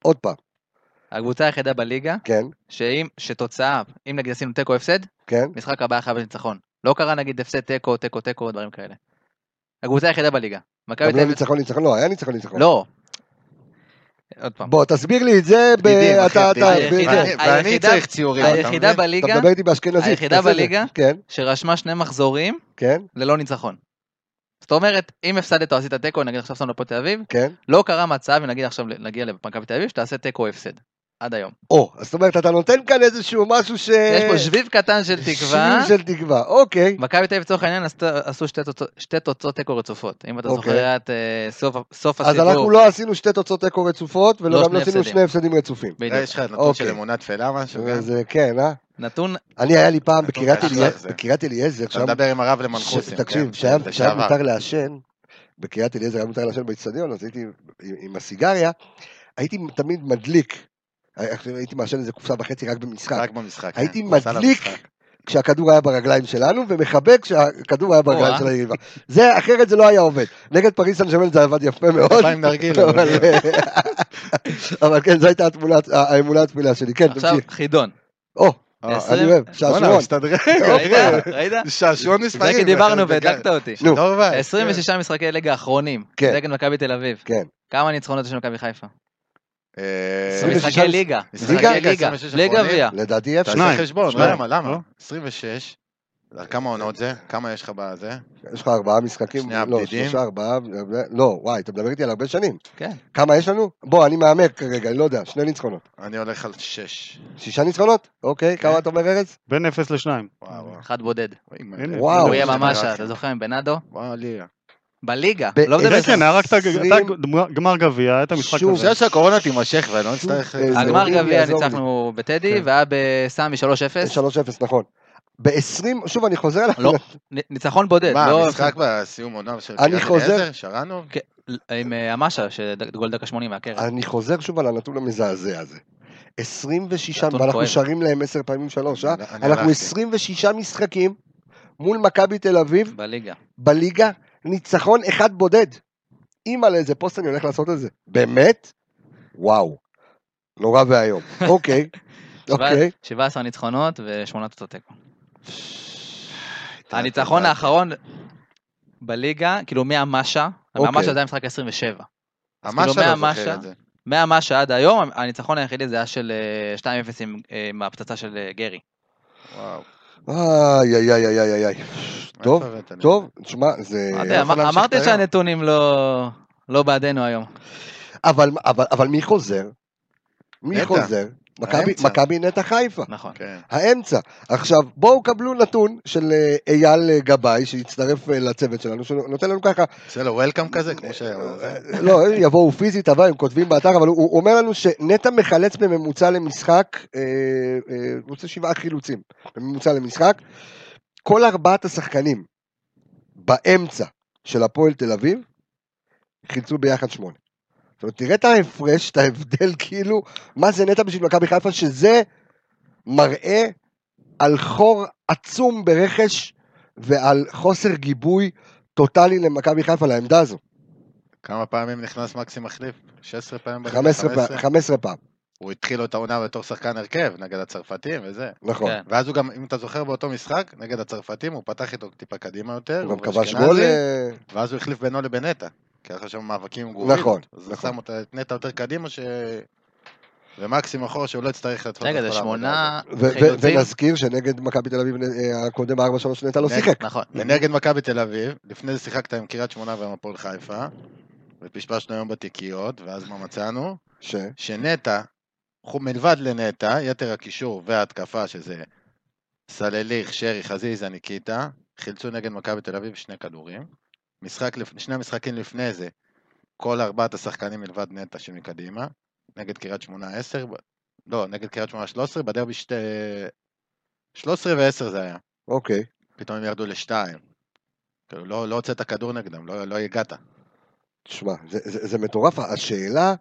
עוד פעם, הקבוצה היחידה בליגה, כן, שאם, שתוצאה, אם נגיד עשינו תיקו הפסד, כן, משחק הבא חייב ניצחון. לא קרה נגיד הפסד תיקו, תיקו, תיקו, דברים כאלה. הקבוצה היחידה בליגה. מכבי גם תל לא אביב... ניצחון, ניצחון, לא, היה ניצחון, ניצחון. לא. עוד פעם. בוא, תסביר לי את זה, אתה, אתה, היחידה- ואני- צריך ציורים, היחידה מבין? אתה בליגה מדבר איתי באשכנזית. היחידה. בליגה? כן, שרשמה שני מחזורים כן, ללא ניצחון. זאת אומרת, אם הפסדת או עשית תיקו, נגיד עכשיו שמנו פה תל אביב, כן, לא קרה מצב, נגיד עכשיו נגיע למכבי תל אביב, שתעשה תיקו או הפסד. עד היום. או, אז זאת אומרת, אתה נותן כאן איזשהו משהו ש... יש פה שביב קטן של תקווה. שביב של תקווה, אוקיי. מכבי תל אביב לצורך העניין עשו- שתי תוצאות- שתי תוצאות תיקו רצופות. אם אתה אוקיי. זוכר היה את אה, סוף- סוף אז הסיבוב. אנחנו לא עשינו שתי תוצאות תיקו רצופות, לא ולא גם שני לא עשינו הפסדים. שני הפסדים רצופים. בדיוק. יש לך נתון אוקיי. של אמונה תפלה משהו? גם? זה כן, אה? נתון, אני, היה לי פעם בקריית אליעזר, אתה מדבר עם הרב למנחוסים. תקשיב, כן? שהיה זה שהיה לשעבר. מותר לעשן, בקריית אליעזר היה מותר לעשן באצטדיון, אז הייתי עם הסיגריה, הייתי תמיד מדליק, הייתי מעשן איזה קופסה וחצי רק במשחק, רק במשחק. הייתי כן. כניסה מדליק. כשהכדור היה ברגליים שלנו, ומחבק כשהכדור היה ברגליים. של היריבה. זה, אחרת זה לא היה עובד. נגד פריס סן זה עבד יפה מאוד. אבל- אבל כן, זו הייתה התמונה- האמונה התפילה שלי. כן, עכשיו. חידון. או, אה, אני אוהב, שעשועון. ראית? שעשועון זה מספרים. כי דיברנו זה- והדלקת אותי. נו. דור וייס, 26 משחקי ליגה האחרונים. כן. נגד מכבי תל אביב. כן. כמה ניצחונות יש למכבי חיפה? אה, 26 משחקי ליגה. משחקי ליגה, ליגה. 26 בלי אחרונים. גביע. לדעתי אפס. תעשה. חשבון. למה? למה? לא? 26. על כמה עונות זה? כמה יש לך בזה? יש לך ארבעה משחקים, שני לא, הבדידים. שלושה, ארבעה, לא, וואי, אתה מדבר איתי על הרבה שנים. כן. כמה יש לנו? בוא, אני מהמר כרגע, אני לא יודע, שני ניצחונות. אני הולך על 6. שישה ניצחונות? אוקיי, כן. כמה אתה אומר ארז? בין 0 ל-2. וואו. אחד בודד. וואו. הוא יהיה ממש, אתה. זוכר עם בנאדו? וואו, ליגה. בליגה. ב- לא מדבר כן, היה רק את הגמר- גמר גביע, היה את המשחק שוב. הזה. אפשר שהקורונה תימשך ולא נצטרך... איזה הגמר אלוהים גביע יעזור לי. ניצחנו בטדי, כן. והיה בסמי 3-0. 3-0, נכון. ב-20, שוב אני חוזר ל... לא, ניצחון בודד. מה, לא- המשחק בסיום עונה של אני קריית חוזר- אליעזר? שרנו? כן, עם אה, המאשה, שגול דקה 80 מהקרן. אני חוזר שוב על הנתון המזעזע הזה. 26, נתון ואנחנו. שרים להם 10 פעמים 3, אה? אנחנו הלכתי. 26 משחקים מול מכבי תל אביב בליגה. בליגה, ניצחון אחד בודד. אימא לאיזה פוסט אני הולך לעשות את זה. באמת? וואו. נורא ואיום. אוקיי. אוקיי. 17 ניצחונות ושמונה תוצאות תיקו. הניצחון האחרון בליגה, כאילו מהמאשה, אוקיי. מהמאשה זה היה משחק 27. המשה כאילו לא זוכר את זה. מהמאשה עד היום, הניצחון היחידי זה היה של אה, 2-0 עם, אה, עם הפצצה של אה, גרי. וואו. איי איי איי איי איי איי. טוב? טוב, תשמע, זה... אמרתי. שהנתונים לא לא בעדנו היום. אבל, אבל, אבל מי חוזר? מי. חוזר? מכבי- נטע חיפה. נכון. כן. האמצע. עכשיו, בואו קבלו נתון של אה, אייל אה, גבאי, שהצטרף אה, לצוות שלנו, שנותן לנו ככה, עושה לו וולקאם כזה, כמו ש... לא, יבואו פיזית, אבל הם כותבים באתר, אבל הוא, הוא אומר לנו שנטע מחלץ בממוצע למשחק, הוא רוצה שבעה חילוצים בממוצע למשחק. כל ארבעת השחקנים באמצע של הפועל תל אביב, חילצו ביחד שמונה. זאת אומרת, תראה את ההפרש, את ההבדל, כאילו, מה זה נטע בשביל מכבי חיפה, שזה מראה על חור עצום ברכש ועל חוסר גיבוי טוטאלי למכבי חיפה לעמדה הזו. כמה פעמים נכנס מקסי מחליף? 16 פעמים? בליגה? 15 פעם, 15 פעם, הוא התחיל לו את העונה בתור שחקן הרכב, נגד הצרפתים וזה. נכון. כן. ואז הוא גם, אם אתה זוכר באותו משחק, נגד הצרפתים, הוא פתח איתו טיפה קדימה יותר. הוא גם כבש גול, אה, ואז הוא החליף בינו לבין נטע. כי היה לך שם מאבקים עם גורים. נכון, אז הוא נכון. שם אותה- את נטע יותר קדימה, ש... ומקסים אחורה, שהוא לא יצטרך לעשות רגע, את זה כל העבודה שמונה חילוצים. ונזכיר שנגד מכבי תל אביב אה, הקודם ב-4-3 נטע לא שיחק. נכון. ונגד מכבי תל אביב, לפני זה שיחקת עם קריית שמונה ועם הפועל חיפה, ופשפשנו היום בתיקיות, ואז מה מצאנו? ש... שנטע, מלבד לנטע, יתר הקישור וההתקפה, שזה סלליך, שרי, חזיזה, ניקיטה, חילצו נגד מכבי תל אביב שני כדורים. משחק, שני משחקים לפני זה, כל ארבעת השחקנים מלבד נטע שמקדימה, נגד קריית שמונה 10, ב- לא, נגד קריית שמונה 13, בדרבי שתי... 13 ו-10 זה היה. אוקיי. פתאום הם ירדו לשתיים. כאילו, לא, לא הוצאת כדור נגדם, לא, לא הגעת. תשמע, זה, זה, זה מטורף. השאלה,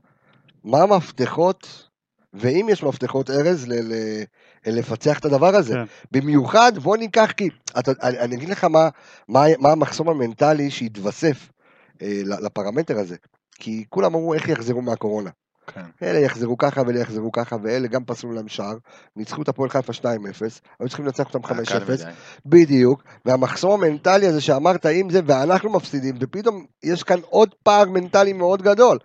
מה המפתחות, ואם יש מפתחות ארז, ל, ל, לפצח את הדבר הזה. כן. במיוחד, בוא ניקח, כי, אתה, אני, אני אגיד לך מה, מה, מה המחסום המנטלי שהתווסף אה, לפרמטר הזה. כי כולם אמרו איך יחזרו מהקורונה. כן. אלה יחזרו ככה ואלה יחזרו ככה, ואלה גם פסלו להם שער, ניצחו את הפועל חיפה 2-0, היו צריכים לנצח אותם 5-0, בדיוק, והמחסום המנטלי הזה שאמרת אם זה, ואנחנו מפסידים, ופתאום יש כאן עוד פער מנטלי מאוד גדול.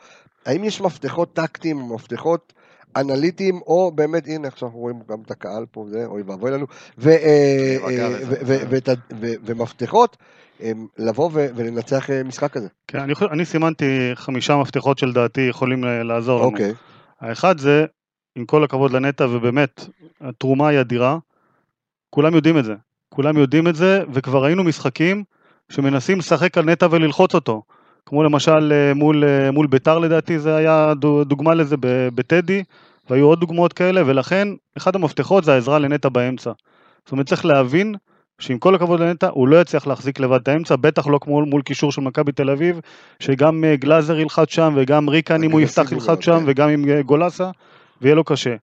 האם יש מפתחות טקטיים, מפתחות אנליטיים, או באמת, הנה עכשיו אנחנו רואים גם את הקהל פה, זה, אוי ואבוי לנו, ו, אה, אה, ומפתחות, לבוא ו- ולנצח אה, משחק כזה. כן, אני, סימנתי חמישה מפתחות שלדעתי יכולים לעזור לנו. אוקיי, האחד זה עם כל הכבוד לנטע, ובאמת, התרומה היא אדירה. כולם יודעים את זה. כולם יודעים את זה, וכבר ראינו משחקים שמנסים לשחק על נטע וללחוץ אותו. כמו למשל אה, מול, אה, מול ביתר לדעתי, זה היה דו- דוגמה לזה בטדי, והיו עוד דוגמאות כאלה, ולכן אחד המפתחות זה העזרה לנטע באמצע. זאת אומרת, צריך להבין שעם כל הכבוד לנטע, הוא לא יצליח להחזיק לבד את האמצע, בטח לא כמו מול קישור של מכבי תל אביב, שגם אה, גלאזר ילחץ שם, וגם ריקן אם הוא יפתח ילחץ שם. וגם עם גולסה, ויהיה לו קשה.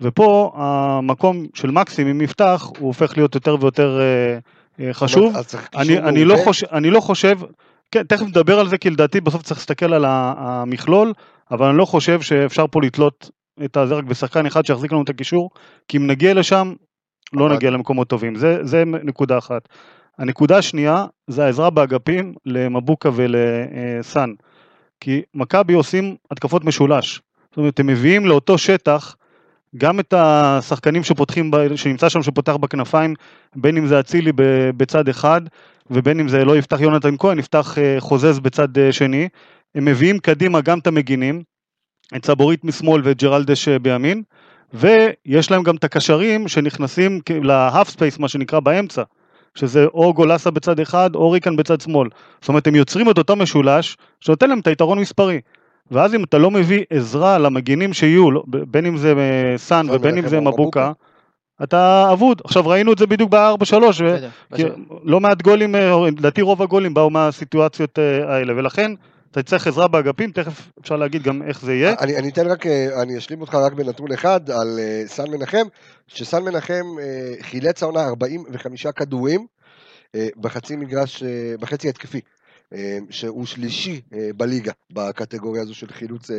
ופה המקום של מקסים, אם יפתח, הוא הופך להיות יותר ויותר חשוב. אני, קישור אני, לא. חושב, אני לא חושב, כן, תכף נדבר על זה, כי לדעתי בסוף צריך להסתכל על המכלול, אבל אני לא חושב שאפשר פה לתלות את הזה רק בשחקן אחד שיחזיק לנו את הקישור, כי אם נגיע לשם, לא נגיע למקומות טובים. זה, זה נקודה אחת. הנקודה השנייה זה העזרה באגפים למבוקה ולסאן. כי מכבי עושים התקפות משולש. זאת אומרת, הם מביאים לאותו שטח גם את השחקנים שפותחים, ב- שנמצא שם שפותח בכנפיים, בין אם זה אצילי בצד אחד, ובין אם זה לא יפתח יונתן כהן, יפתח אה, חוזז בצד אה, שני. הם מביאים קדימה גם את המגינים, את סבורית משמאל ואת ג'רלדש אה, בימין, ויש להם גם את הקשרים שנכנסים ל half space, מה שנקרא באמצע, שזה או גולסה בצד אחד או ריקן בצד שמאל. זאת אומרת, הם יוצרים את אותו משולש שנותן להם את היתרון מספרי. ואז אם אתה לא מביא עזרה למגינים שיהיו, לא- בין אם זה סאן ובין אם זה מבוקה. אתה אבוד. עכשיו ראינו את זה בדיוק ב-4-3, בדיוק, כי בשביל- לא מעט גולים, אה, לדעתי רוב הגולים באו מהסיטואציות אה, האלה, ולכן אתה צריך עזרה באגפים, תכף אפשר להגיד גם איך זה יהיה. אני, אני אתן רק, אה, אני אשלים אותך רק בנתון אחד על סן מנחם, שסן מנחם חילץ העונה 45 כדורים בחצי מגרש, בחצי התקפי, שהוא שלישי בליגה בקטגוריה הזו של חילוץ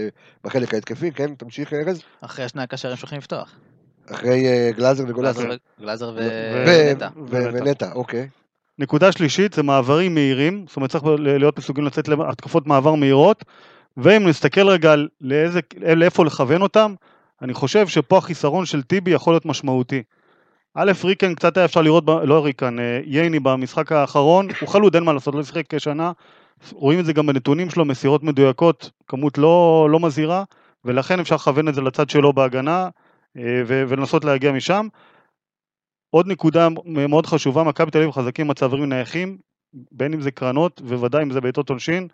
בחלק ההתקפי, כן, תמשיך ארז, אחרי שני הקשרים שהולכים לפתוח. אחרי אה, גלאזר וגולאסר. גלאזר ו- גלאזר ו- ונטע. ו- ונטע. אוקיי. נקודה שלישית זה מעברים מהירים, זאת אומרת צריך להיות מסוגלים לצאת להתקפות מעבר מהירות, ואם נסתכל רגע על לאיזה, לאיפה לכוון אותם, אני חושב שפה החיסרון של טיבי יכול להיות משמעותי. א', ריקן קצת היה אפשר לראות, ב- לא ריקן, אה, ייני במשחק האחרון, הוא חלוד, אין מה לעשות, לא שיחק שנה, רואים את זה גם בנתונים שלו, מסירות מדויקות, כמות לא, לא מזהירה, ולכן אפשר לכוון את זה לצד שלו בהגנה, ו- ולנסות להגיע משם. עוד נקודה מאוד חשובה, מכבי תל אביב חזקים מצבים נייחים, בין אם זה קרנות, וודאי אם זה בעיטות עונשין,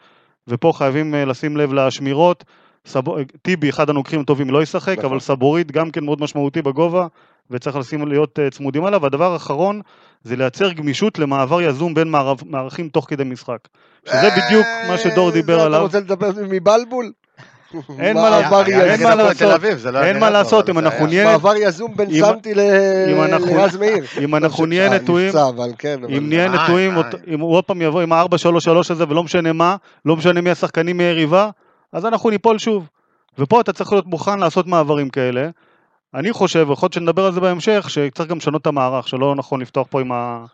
ופה חייבים אה, לשים לב לשמירות. סב... טיבי, אחד הנוקחים הטובים, לא ישחק, נכון. אבל סבורית גם כן מאוד משמעותי בגובה, וצריך לשים להיות אה, צמודים עליו. והדבר האחרון, זה לייצר גמישות למעבר יזום בין. מערכים תוך כדי משחק. שזה בדיוק מה שדור דיבר אה, עליו. אתה רוצה לדבר מבלבול? אין מה לעשות, אין מה לעשות, אם אנחנו נהיה... מעבר יזום בין סמטי לרז מאיר. אם אנחנו נהיה נטועים, אם נהיה נטועים, אם הוא עוד פעם יבוא עם ה-4-3-3 הזה, ולא משנה מה, לא משנה מי השחקנים, מי אז אנחנו ניפול שוב. ופה אתה צריך להיות מוכן לעשות מעברים כאלה. אני חושב, יכול להיות שנדבר על זה בהמשך, שצריך גם לשנות את המערך, שלא נכון לפתוח פה עם ה...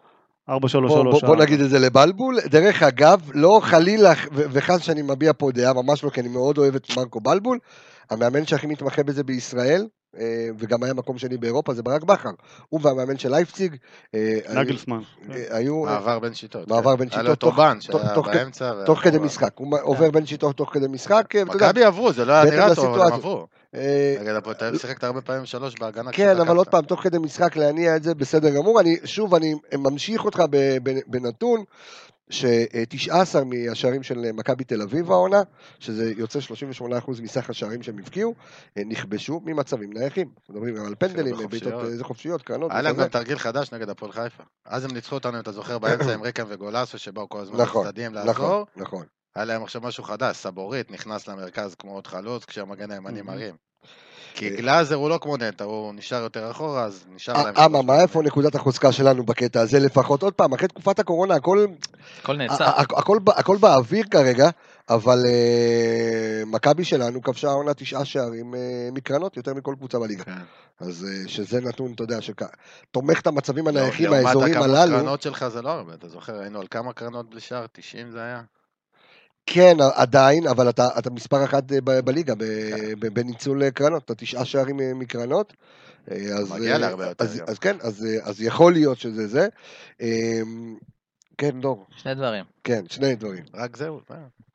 4-3-3. בוא נגיד את זה לבלבול. דרך אגב, לא חלילה, וכאן שאני מביע פה דעה, ממש לא, כי אני מאוד אוהב את מרקו בלבול, המאמן שהכי מתמחה בזה בישראל, אה, וגם היה מקום שני באירופה, זה ברק בכר. הוא והמאמן של לייפציג. אה, אה, נגלסמן. היו... מעבר בין שיטות. מעבר כן. בין שיטות. היה לו טובן שהיה באמצע. תוך כדי משחק. הוא עובר כן. בין שיטות תוך כדי משחק. מכבי עברו, זה לא היה נראה לא טוב, הם עברו. אה, נגד הפועל תל אביב שיחקת הרבה פעמים שלוש בהגנה. כן, אבל. עוד פעם, תוך כדי משחק להניע את זה, בסדר גמור. אני, שוב, אני ממשיך אותך בנתון, ש-19 מהשערים של מכבי תל אביב העונה, שזה יוצא 38% מסך השערים שהם הבקיעו, אה, נכבשו ממצבים נייחים. מדברים גם על פנדלים, בחופשיות. בעיטות איזה חופשיות, קרנות. היה להם. גם תרגיל חדש נגד הפועל חיפה. אז הם ניצחו אותנו, אם אתה זוכר, באמצע עם ריקן וגולסו, שבאו כל הזמן נכון, לצדדים נכון, לעזור. נכון. היה להם עכשיו משהו חדש, סבורית נכנס למרכז כמו עוד חלוץ, כשהמגן הימני. מרים. כי אה, גלאזר הוא לא כמו נטע, הוא נשאר יותר אחורה, אז נשאר להם... אה, שלוש אממה. איפה נקודת החוזקה שלנו בקטע הזה לפחות? עוד פעם, אחרי תקופת הקורונה הכל הכל נעצר. הכל, באוויר כרגע, אבל uh, מכבי שלנו כבשה העונה תשעה שערים uh, מקרנות, יותר מכל קבוצה בליגה. כן. אז uh, שזה נתון, אתה יודע, שתומך את המצבים הנייחים לעומת האזוריים הכמות הללו. קרנות שלך זה לא הרבה, אתה זוכר, היינו על כמה קרנות בלי שער? 90 זה היה? כן, עדיין, אבל אתה, אתה מספר אחת אה, ב- בליגה ב- כן. ב- בניצול אה, קרנות, אתה תשעה שערים אה, מקרנות. אז, מגיע להרבה יותר אז. אז כן, אז, אז יכול להיות שזה זה. כן, דור, שני דברים. כן, שני דברים. רק זהו.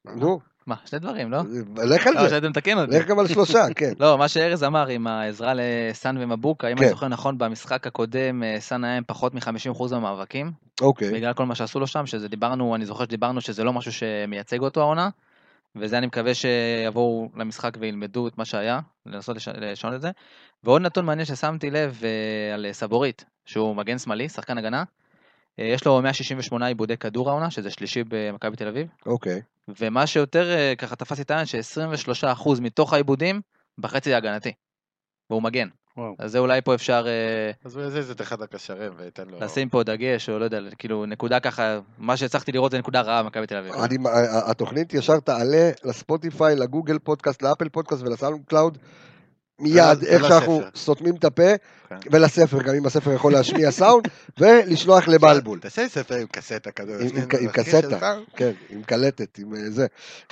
נו, מה, שני דברים, לא? לך על לא, זה. לך גם על שלושה, כן. לא, מה שארז אמר עם העזרה לסאן ומבוקה, אם כן. אני זוכר נכון, במשחק הקודם אה, סאן היה עם פחות מ-50% במאבקים, אוקיי, בגלל כל מה שעשו לו שם, שזה דיברנו, אני זוכר שדיברנו שזה לא משהו שמייצג אותו העונה, וזה אני מקווה שיבואו למשחק וילמדו את מה שהיה, לנסות לש- לשנות את זה. ועוד נתון מעניין ששמתי לב אה, על סבורית, שהוא מגן שמאלי, שחקן הגנה, אה, יש לו 168 עיבודי כדור העונה, שזה שלישי במכבי תל אביב, אוקיי. ומה שיותר אה, ככה תפס לי את העין, ש-23% מתוך העיבודים בחצי ההגנתי, והוא מגן. וואו. אז זה אולי פה אפשר אה, אז הוא יזיז את אחד הקשרים וייתן לו... לשים פה דגש, או לא יודע, כאילו נקודה ככה, מה שהצלחתי לראות זה נקודה רעה במכבי תל אביב. אני, התוכנית ישר תעלה לספוטיפיי, לגוגל פודקאסט, לאפל פודקאסט ולסאונד קלאוד. מיד, איך שאנחנו. סותמים את הפה, כן. ולספר, גם אם הספר יכול להשמיע סאונד, ולשלוח לבלבול. תעשה ספר עם קסטה כזו. עם- קסטה. כן, עם קלטת, עם אה, זה,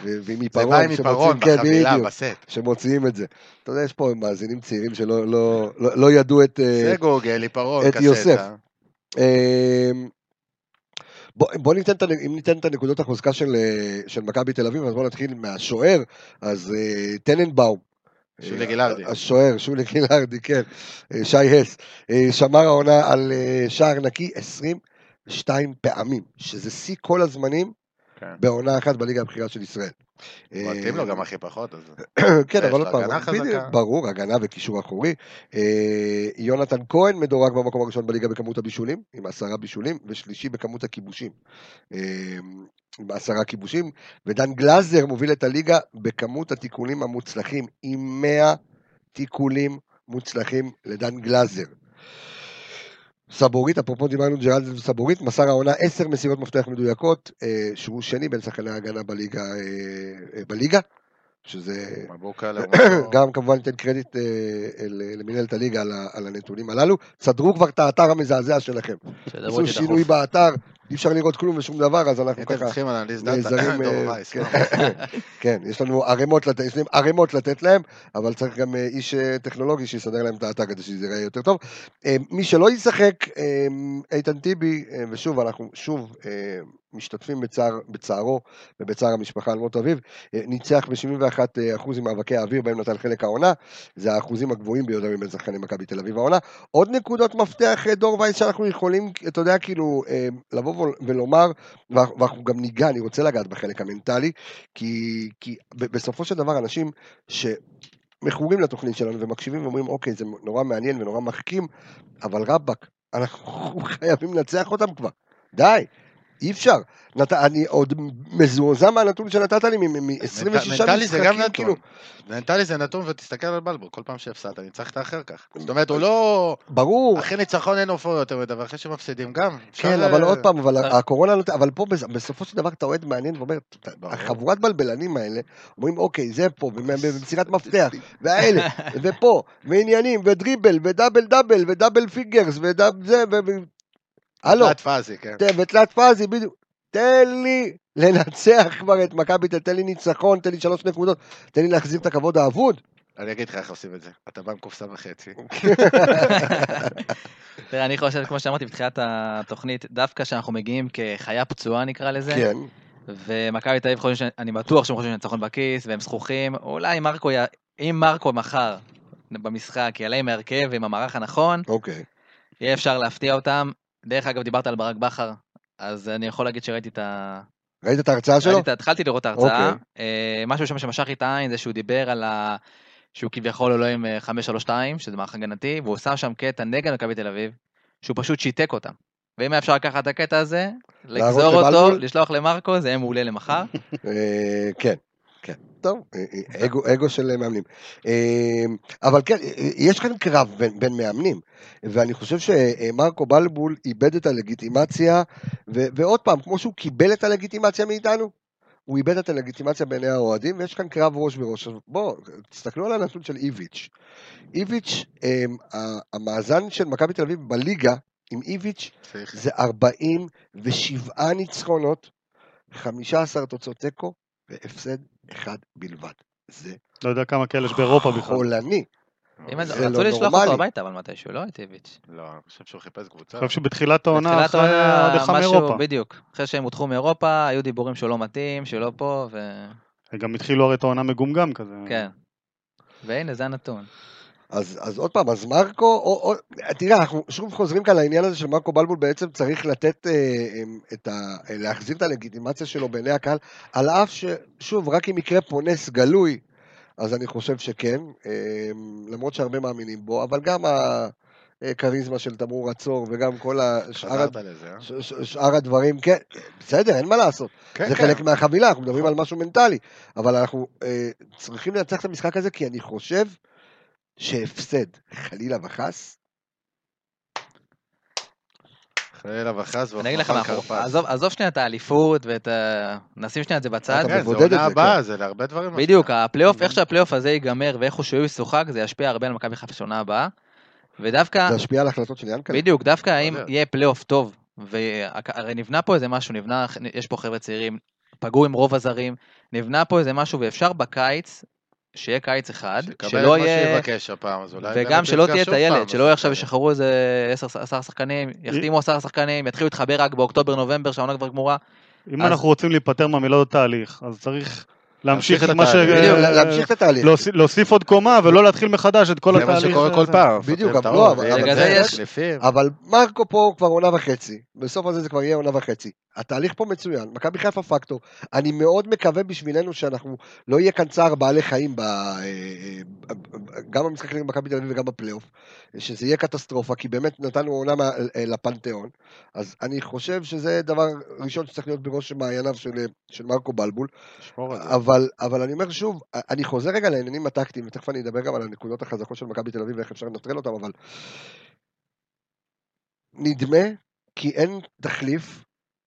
ועם זה עיפרון. בא עם עיפרון שמוציאים- כן, בחבילה, בדיוק, בסט. שמוציאים את זה. אתה יודע, יש פה מאזינים צעירים שלא לא- לא- לא ידעו את... אה, זה גוגל, עיפרון, את יוסף. קסטה. אמ, בוא, בוא ניתן, את אם ניתן את הנקודות החוזקה של, אה, של מכבי תל אביב, אז בוא נתחיל מהשוער, אז טננבאום. שולי אה, גילארדי. השוער, שולי גילארדי, כן, אה, שי הס, אה, שמר העונה על שער נקי 22 פעמים, שזה שיא כל הזמנים כן. בעונה אחת בליגה הבכירה של ישראל. מתאים לו גם הכי פחות, אז... כן, אבל עוד פעם, ברור, הגנה וקישור אחורי. יונתן כהן מדורג במקום הראשון בליגה בכמות הבישולים, עם עשרה בישולים, ושלישי בכמות הכיבושים, אה, עם עשרה כיבושים, ודן גלאזר מוביל את הליגה בכמות התיקולים המוצלחים, עם 100 תיקולים מוצלחים לדן גלאזר. סבורית, אפרופו דיברנו ג'רלד וסבורית, מסר העונה 10 מסירות מפתח מדויקות, אה, שהוא שני בין שחקני ההגנה בליגה, אה, אה, בליגה, שזה. גם כמובן ניתן קרדיט למנהלת הליגה על הנתונים הללו. סדרו כבר את האתר המזעזע שלכם. עשו שינוי. באתר, אי אפשר לראות כלום ושום דבר, אז אנחנו אתם ככה... צריכים אנליסט נעזרים, דאטה, אה, דור וייס. כן. לא? כן, יש לנו ערימות לתת, יש להם ערימות לתת להם, אבל צריך גם אה, איש אה, טכנולוגי שיסדר להם את האתר כדי שזה ייראה יותר טוב. אה, מי שלא ישחק, אה, איתן טיבי, אה, ושוב, אנחנו שוב אה, משתתפים בצער, בצערו ובצער המשפחה על מות אביו, אה, ניצח ב-71% ממאבקי האוויר בהם נטל חלק העונה, זה האחוזים הגבוהים ביותר מבין שחקני מכבי תל אביב העונה. עוד נקודות מפתח, אה, דור וייס, שאנחנו יכולים, אתה יודע, כאילו, אה, לבוא ולומר, ואנחנו גם ניגע, אני רוצה לגעת בחלק המנטלי, כי, כי בסופו של דבר אנשים שמכורים לתוכנית שלנו ומקשיבים ואומרים, אוקיי, זה נורא מעניין ונורא מחכים, אבל רבאק, אנחנו חייבים לנצח אותם כבר. די, אי אפשר. נת... אני עוד מזועזע מהנתון שנתת לי מ-26 מנטלי זה גם משחקים, כאילו. מנטלי זה נתון ותסתכל על בלבול, כל פעם שהפסדת ניצחת אחר כך. זאת אומרת, הוא לא... ברור, אחרי ניצחון אין הופעה יותר מדי, ואחרי שמפסידים גם. כן, אבל אה, עוד פעם, אבל אה. הקורונה, נות- אבל פה בס- בסופו של דבר אתה אוהד מעניין ואומר. החבורת בלבלנים האלה, אומרים אוקיי, זה פה, ומסירת מפתח, והאלה, ופה, ועניינים, ודריבל, ו double double, ו double figures, ו double זה, ו... ו- הלו, תלת פאזי, כן. ותלת פאזי, בדיוק. תן לי לנצח כבר את מכבי, תן לי ניצחון, תן לי שלוש נקודות, תן לי להחזיר את הכבוד האבוד. אני אגיד לך איך עושים את זה. אתה בא עם קופסה וחצי. תראה, אני חושב, כמו שאמרתי בתחילת התוכנית, דווקא כשאנחנו מגיעים כחיה פצועה נקרא לזה, כן, ומכבי תל אביב חושבים, אני בטוח שהם חושבים שניצחון בכיס, והם זכוכים, אולי מרקו, י- אם מרקו מחר במשחק יעלה עם ההרכב ועם המערך הנכון, אוקיי. יהיה אפשר להפתיע אותם. דרך אגב, דיברת על ברק בכר, אז אני יכול להגיד שראיתי את ה... ראית את ההרצאה שלו? ראיתי התחלתי לראות את ההרצאה. אוקיי. אה, משהו שם שמשך לי את העין זה שהוא דיבר על ה... שהוא כביכול עולה עם אה, 532, שזה מערך הגנתי, והוא שם שם קטע נגד מכבי תל אביב, שהוא פשוט שיתק אותם. ואם היה אפשר לקחת את הקטע הזה, לגזור אותו, לבלבול? לשלוח למרקו, זה יהיה מעולה למחר. אה, כן. טוב, אה, אה, אגו, אגו של אה, מאמנים. אה, אבל כן, אה, יש כאן קרב בין, בין מאמנים, ואני חושב שמרקו בלבול איבד את הלגיטימציה, ו, ועוד פעם, כמו שהוא קיבל את הלגיטימציה מאיתנו, הוא איבד את הלגיטימציה בעיני האוהדים, ויש כאן קרב ראש בראש. עכשיו, בואו, תסתכלו על הנתון של איביץ'. איביץ', אה, המאזן של מכבי תל אביב בליגה, עם איביץ'. זה 47 ניצחונות, 15 תוצאות תיקו והפסד אחד בלבד. זה לא יודע כמה כאלה יש באירופה בכלל. חולני. זה רצו לא לשלוח. אותו הביתה, אבל מתישהו, לא את איביץ'. לא, אני חושב שהוא חיפש קבוצה. אני חושב שבתחילת העונה, אחרי העונה, הדחה משהו- מאירופה. בדיוק. אחרי שהם הודחו מאירופה, היו דיבורים שהוא לא מתאים, שהוא לא פה, ו... גם התחילו הרי את העונה מגומגם כזה. כן. והנה, זה הנתון. אז, אז עוד פעם, אז מרקו, או, או, תראה, אנחנו שוב חוזרים כאן לעניין הזה של מרקו בלבול בעצם צריך לתת, אה, את ה, אה, להחזיר את הלגיטימציה שלו בעיני הקהל, על אף ששוב, רק אם יקרה פה נס גלוי, אז אני חושב שכן, אה, למרות שהרבה מאמינים בו, אבל גם הכריזמה של תמרור עצור וגם כל השאר, חזרת לזה, אה? ש, ש, שאר הדברים, כן, בסדר, אין מה לעשות. כן, זה כן. חלק מהחבילה, אנחנו מדברים על משהו מנטלי. אבל אנחנו אה, צריכים לנצח את המשחק הזה, כי אני חושב שהפסד, חלילה וחס, חלילה וחס, אני אגיד לך מה, ואופן אנחנו- כרפס. עזוב עזוב שנייה את האליפות ואת ה... נשים שנייה את זה בצד. אתה כן, זה מבודד את עונה זה, הבאה, כן. זה להרבה דברים. בדיוק. הפלייאוף, איך שהפלייאוף הזה ייגמר ואיך הוא שהוא ישוחק, זה ישפיע הרבה על מכבי חיפה של עונה הבאה. ודווקא, זה ישפיע על ההחלטות של ינקלה. בדיוק, דווקא האם. יהיה פלייאוף טוב, והרי נבנה פה איזה משהו, נבנה, יש פה חבר'ה צעירים, פגעו עם רוב הזרים, נבנה פה איזה משהו, ואפשר בקיץ, שיהיה קיץ אחד, שיקבל שלא את מה יהיה... שיבקש הפעם, אז אולי וגם שלא תהיה טיילת, שלא עכשיו. ישחררו איזה עשר, עשר שחקנים, יחתימו עשרה שחקנים, יתחילו להתחבר רק באוקטובר, נובמבר, שהעונה כבר גמורה. אם אז- אנחנו רוצים להיפטר מהמילות התהליך, אז צריך להמשיך להמשיך את מה ש... התהליך. להמשיך את התהליך. להוסיף- עוד קומה ולא להתחיל מחדש את כל זה מה התהליך. שקורה כל. פעם. בדיוק, אבל לא, זה, יש-. אבל מרקו פה כבר עונה וחצי, בסוף הזה זה כבר יהיה עונה וחצי. התהליך פה מצוין, מכבי חיפה פקטור. אני מאוד מקווה בשבילנו שאנחנו, לא יהיה כאן צער בעלי חיים, ב, אה, אה, גם במשחק נגד מכבי תל אביב וגם בפלייאוף, שזה יהיה קטסטרופה, כי באמת נתנו עונה מה- אה, לפנתיאון. אז אני חושב שזה דבר ראשון שצריך להיות בראש מעייניו של, של מרקו בלבול. אבל, אבל אני אומר שוב, אני חוזר רגע לעניינים הטקטיים, ותכף אני אדבר גם על הנקודות החזקות של מכבי תל אביב ואיך אפשר לנטרל אותם, אבל נדמה כי אין תחליף,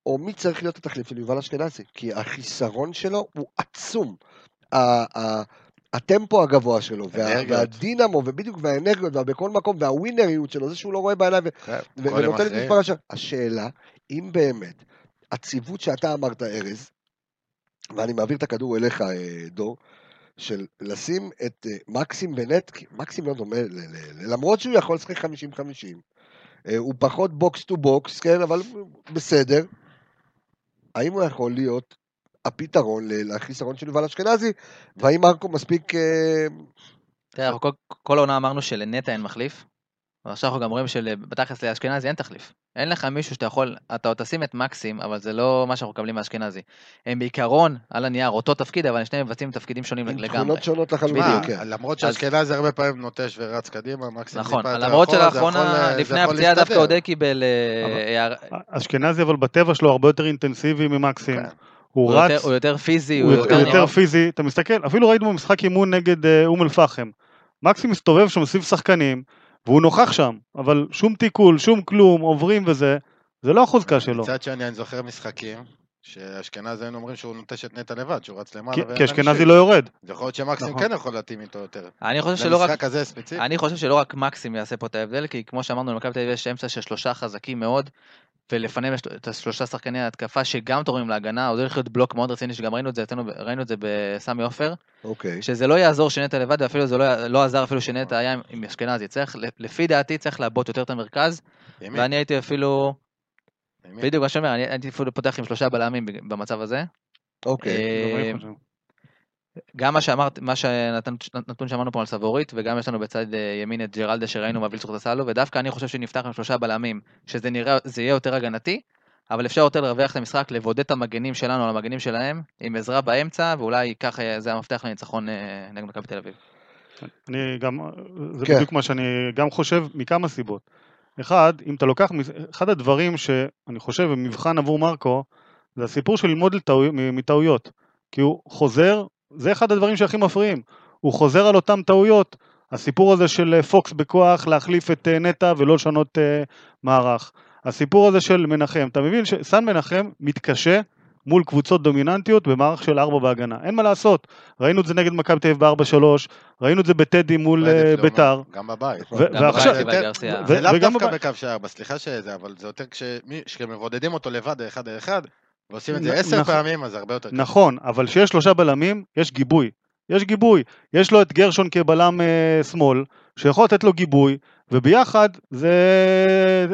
או מי צריך להיות התחליף של יובל אשכנזי, כי החיסרון שלו הוא עצום. הטמפו הגבוה שלו, וה. והדינמו, ובדיוק, והאנרגיות, ובכל מקום, והווינריות שלו, זה שהוא לא רואה בעיניים, כן, ונותן את. מספר השער. השאלה, אם באמת, הציוות שאתה אמרת, ארז, ואני מעביר את הכדור אליך, אה, דור, של לשים את אה, מקסים בנט, כי מקסים לא דומה, למרות שהוא יכול לשחק 50-50, אה, הוא פחות box to box, כן, אבל בסדר. האם הוא יכול להיות הפתרון לחיסרון של יובל אשכנזי, והאם מרקו מספיק... אה, תראה, כל העונה אמרנו שלנטע אין מחליף, ועכשיו אנחנו גם רואים שבתכלס לאשכנזי אין תחליף. אין לך מישהו שאתה יכול, אתה עוד תשים את מקסים, אבל זה לא מה שאנחנו מקבלים מאשכנזי. הם בעיקרון, על הנייר, אותו תפקיד, אבל שניהם מבצעים תפקידים שונים עם לגמרי. תכונות שונות לחלוטין, כן. למרות שאשכנזי הרבה פעמים נוטש ורץ קדימה, מקסימום נכון, טיפה יותר למרות אחורה, זה שלאחרונה, לפני הפציעה דווקא. אודק קיבל... אה, אשכנזי אבל בטבע שלו הרבה יותר אינטנסיבי ממקסים. כן. הוא הוא רץ, יותר- הוא יותר פיזי, הוא הוא יותר- פיזי. אתה מסתכל, אפילו ראינו במשחק אימון נגד אה, אום אל פחם. מקסים מסתובב שם סביב שחקנים, והוא נוכח שם, אבל שום תיקול, שום כלום, עוברים וזה, זה לא החוזקה שלו. מצד שני, אני זוכר משחקים, שאשכנזי היינו אומרים שהוא נוטש את נטע לבד, שהוא רץ למעלה. כי- אשכנזי. לא יורד. יכול להיות שמקסימום נכון. כן יכול להתאים איתו יותר. אני חושב שלא רק... למשחק הזה ספציפי. אני חושב שלא רק מקסים יעשה פה את ההבדל, כי כמו שאמרנו, למכבי תל אביב יש אמצע של שלושה חזקים מאוד, ולפניהם יש את השלושה שחקני ההתקפה שגם תורמים להגנה, עוד הולך להיות בלוק מאוד רציני, שגם ראינו את זה, אצלנו- ראינו את זה בסמי עופר, אוקיי. שזה לא יעזור שנטע לבד, ואפילו זה לא, לא עזר אפילו שנטע היה עם, עם אשכנזי. צריך, לפי דעתי, צריך לעבות יותר את המרכז, ימין, ואני הייתי אפילו, ימין. בדיוק מה שאומר, אני הייתי אפילו פותח עם שלושה בלמים במצב הזה. אוקיי. גם מה שאמרת, מה שנתון שאמרנו פה על סבורית, וגם יש לנו בצד אה, ימין את ג'רלדה שראינו מביא לצורך הסלו, ודווקא אני חושב שנפתח עם שלושה בלמים, שזה נראה, זה יהיה יותר הגנתי, אבל אפשר יותר לרווח את המשחק, לבודד את המגנים שלנו על המגנים שלהם, עם עזרה באמצע, ואולי ככה זה המפתח לניצחון אה, נגד מכבי תל אביב. אני גם, זה כן. בדיוק מה שאני גם חושב מכמה סיבות. אחד, אם אתה לוקח, אחד הדברים שאני חושב מבחן עבור מרקו, זה הסיפור של ללמוד לטעו- מטעויות. כי הוא חוזר, זה אחד הדברים שהכי מפריעים. הוא חוזר על אותם טעויות. הסיפור הזה של אה, פוקס בכוח להחליף את אה, נטע ולא לשנות אה, מערך. הסיפור הזה של מנחם, אתה מבין שסן מנחם מתקשה מול קבוצות דומיננטיות במערך של ארבע בהגנה. אין מה לעשות. ראינו את זה נגד מכבי תל אביב ב-4-3, ראילו את זה בטדי מול לא ביתר. גם בבית. גם ועכשיו- בבית זה קיבל יותר- גרסיה. ו- זה לאו דווקא בקו שער, סליחה שזה, אבל זה יותר כשמבודדים אותו לבד, אחד על אחד, ועושים את זה עשר נכון. פעמים, אז הרבה יותר קשה. נכון, אבל כשיש שלושה בלמים, יש גיבוי. יש גיבוי. יש לו את גרשון כבלם אה, שמאל, שיכול לתת לו גיבוי, וביחד זה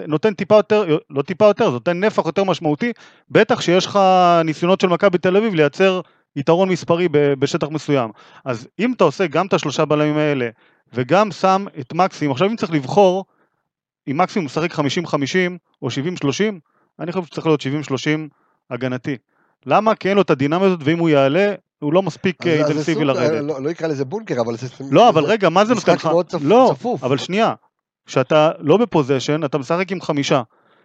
נותן טיפה יותר, לא טיפה יותר, זה נותן נפח יותר משמעותי, בטח שיש לך ניסיונות של מכבי תל אביב לייצר יתרון מספרי בשטח מסוים. אז אם אתה עושה גם את השלושה בלמים האלה, וגם שם את מקסים, עכשיו אם צריך לבחור, אם מקסים משחק 50-50 או 70-30, אני חושב שצריך להיות 70-30 הגנתי. למה? כי אין לו את הדינמיה הזאת, ואם הוא יעלה, הוא לא מספיק אינטנסיבי לרדת. לא לא נקרא לזה בונקר, אבל זה... לא, אבל זה רגע, מה זה נותן משחק לך? מאוד צפ- לא, צפוף. אבל שנייה, כשאתה לא ב possession, אתה משחק עם חמישה.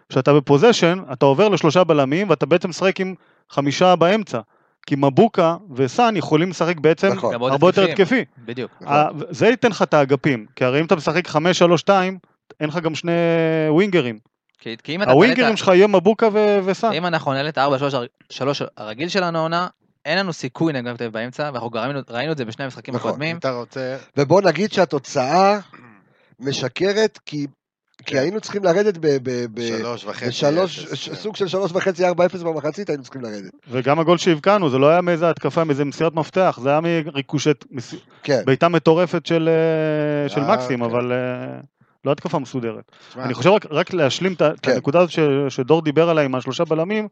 כשאתה ב possession, אתה עובר לשלושה בלמים, ואתה בעצם משחק עם חמישה באמצע. כי מבוקה וסאן יכולים לשחק בעצם נכון. הרבה יותר. התקפי. בדיוק. נכון. זה ייתן לך את האגפים, כי הרי אם אתה משחק 5-3-2, אין לך גם שני ווינגרים. כי כי אם אתה הווינגרים שלך יהיה מבוקה ו- וסאן. אם אנחנו נעלה את ה-4-3 הרגיל שלנו העונה, אין לנו סיכוי נגד מכבי באמצע, ואנחנו ראינו- ראינו את זה בשני המשחקים נכון. הקודמים. אתה רוצה, ובוא נגיד שהתוצאה משקרת, כי כי כן. היינו צריכים לרדת ב... ב- ב- שלוש וחצי. בשלוש, אפס, ש- כן. סוג של שלוש וחצי, ארבע אפס במחצית, היינו צריכים לרדת. וגם הגול שהבקענו, זה לא היה מאיזה התקפה, מאיזה מסירת מפתח, זה היה מריקושט, מס- כן. בעיטה מטורפת של אה, של אה, מקסים, כן. אבל אה, לא התקפה מסודרת. תשמע, אני חושב רק, רק להשלים את כן. הנקודה הזאת ש, שדור דיבר עליה עם השלושה בלמים,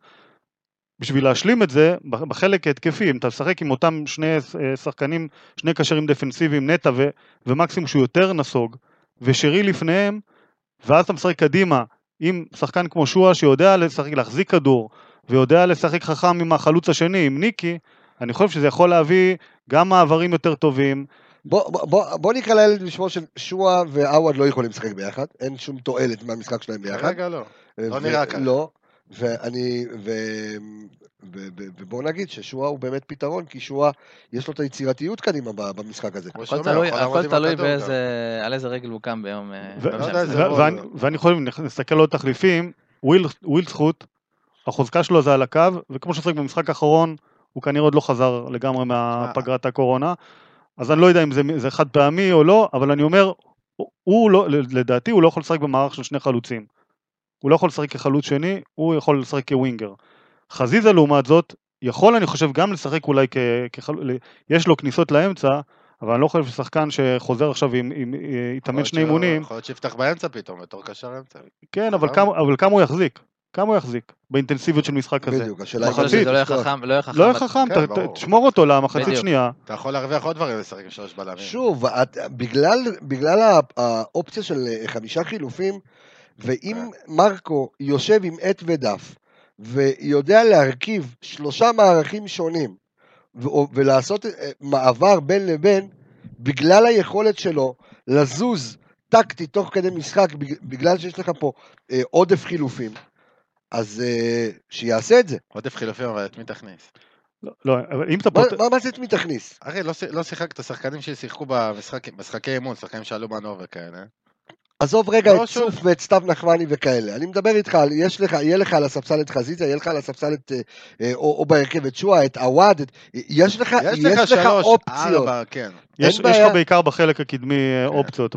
בשביל להשלים את זה, בחלק ההתקפי, אם אתה משחק עם אותם שני אה, שחקנים, שני קשרים דפנסיביים, נטע ו, ומקסימום שהוא יותר נסוג, ושרי לפניהם, ואז אתה משחק קדימה עם שחקן כמו שואה שיודע לשחק, להחזיק כדור, ויודע לשחק חכם עם החלוץ השני, עם ניקי, אני חושב שזה יכול להביא גם מעברים יותר טובים, בוא, בוא, בוא, בוא נקרא לילד בשמו של שועה ועווד לא יכולים לשחק ביחד, אין שום תועלת מהמשחק שלהם ביחד. כרגע לא. לא ו- נראה ככה. לא, ואני, ו, ו, ו, ובוא נגיד ששועה הוא באמת פתרון, כי שועה יש לו את היצירתיות קדימה ב- במשחק הזה. הכל תלוי-. באיזה- על איזה רגל הוא קם ביום... אה, לא ואני- אם נסתכל על עוד תחליפים, וויל, וויל זכות, החוזקה שלו זה על הקו, וכמו ששחק במשחק האחרון, הוא כנראה עוד לא חזר לגמרי מהפגרת הקורונה, אז אני לא יודע אם זה, זה חד פעמי או לא, אבל אני אומר, הוא- לא, לדעתי הוא לא יכול לשחק במערך של שני חלוצים. הוא לא יכול לשחק כחלוץ שני, הוא יכול לשחק כווינגר. חזיזה לעומת זאת, יכול אני חושב גם לשחק אולי כחלוץ, יש לו כניסות לאמצע, אבל אני לא חושב ששחקן שחוזר עכשיו עם, עם, עם יכול יתאמן שני אימונים, יכול להיות שיפתח באמצע פתאום, בתור קשר אמצע. כן, אבל? כמה, אבל כמה הוא יחזיק? כמה הוא יחזיק באינטנסיביות של משחק כזה? בדיוק, השאלה היא שזה לא יהיה. חכם, לא יהיה חכם. לא יהיה בת- חכם, כן. תשמור אותו למחצית. שנייה. אתה יכול להרוויח עוד דברים לשחק עם שלוש בלמים. שוב, בגלל, בגלל הא- האופציה של אה, חמישה חילופים, ואם מרקו יושב עם עט ודף, ויודע להרכיב שלושה מערכים שונים, ולעשות אה, מעבר בין לבין, בגלל היכולת שלו לזוז טקטית תוך כדי משחק, בג- בגלל שיש לך פה אה, עודף חילופים, אז אה, שיעשה את זה. עודף חילופים, אבל את מי תכניס? לא, לא, אבל אם אתה מה, זה את מי תכניס? אחי, לא לא שיחקת שחקנים ששיחקו במשחק- משחקי אימון, שחקנים שעלו מנור וכאלה. עזוב רגע לא, את. צוף ואת סתיו נחמני וכאלה. אני מדבר איתך, יש לך, יהיה לך על הספסל את חזיזה, יהיה לך על הספסל את, אה, אה, או, או בהרכב את שועה, את עווד, את, יש לך, יש לך שלוש, אופציות. ארבע, כן. יש, יש בעיה. לך בעיקר בחלק הקדמי אה, אופציות.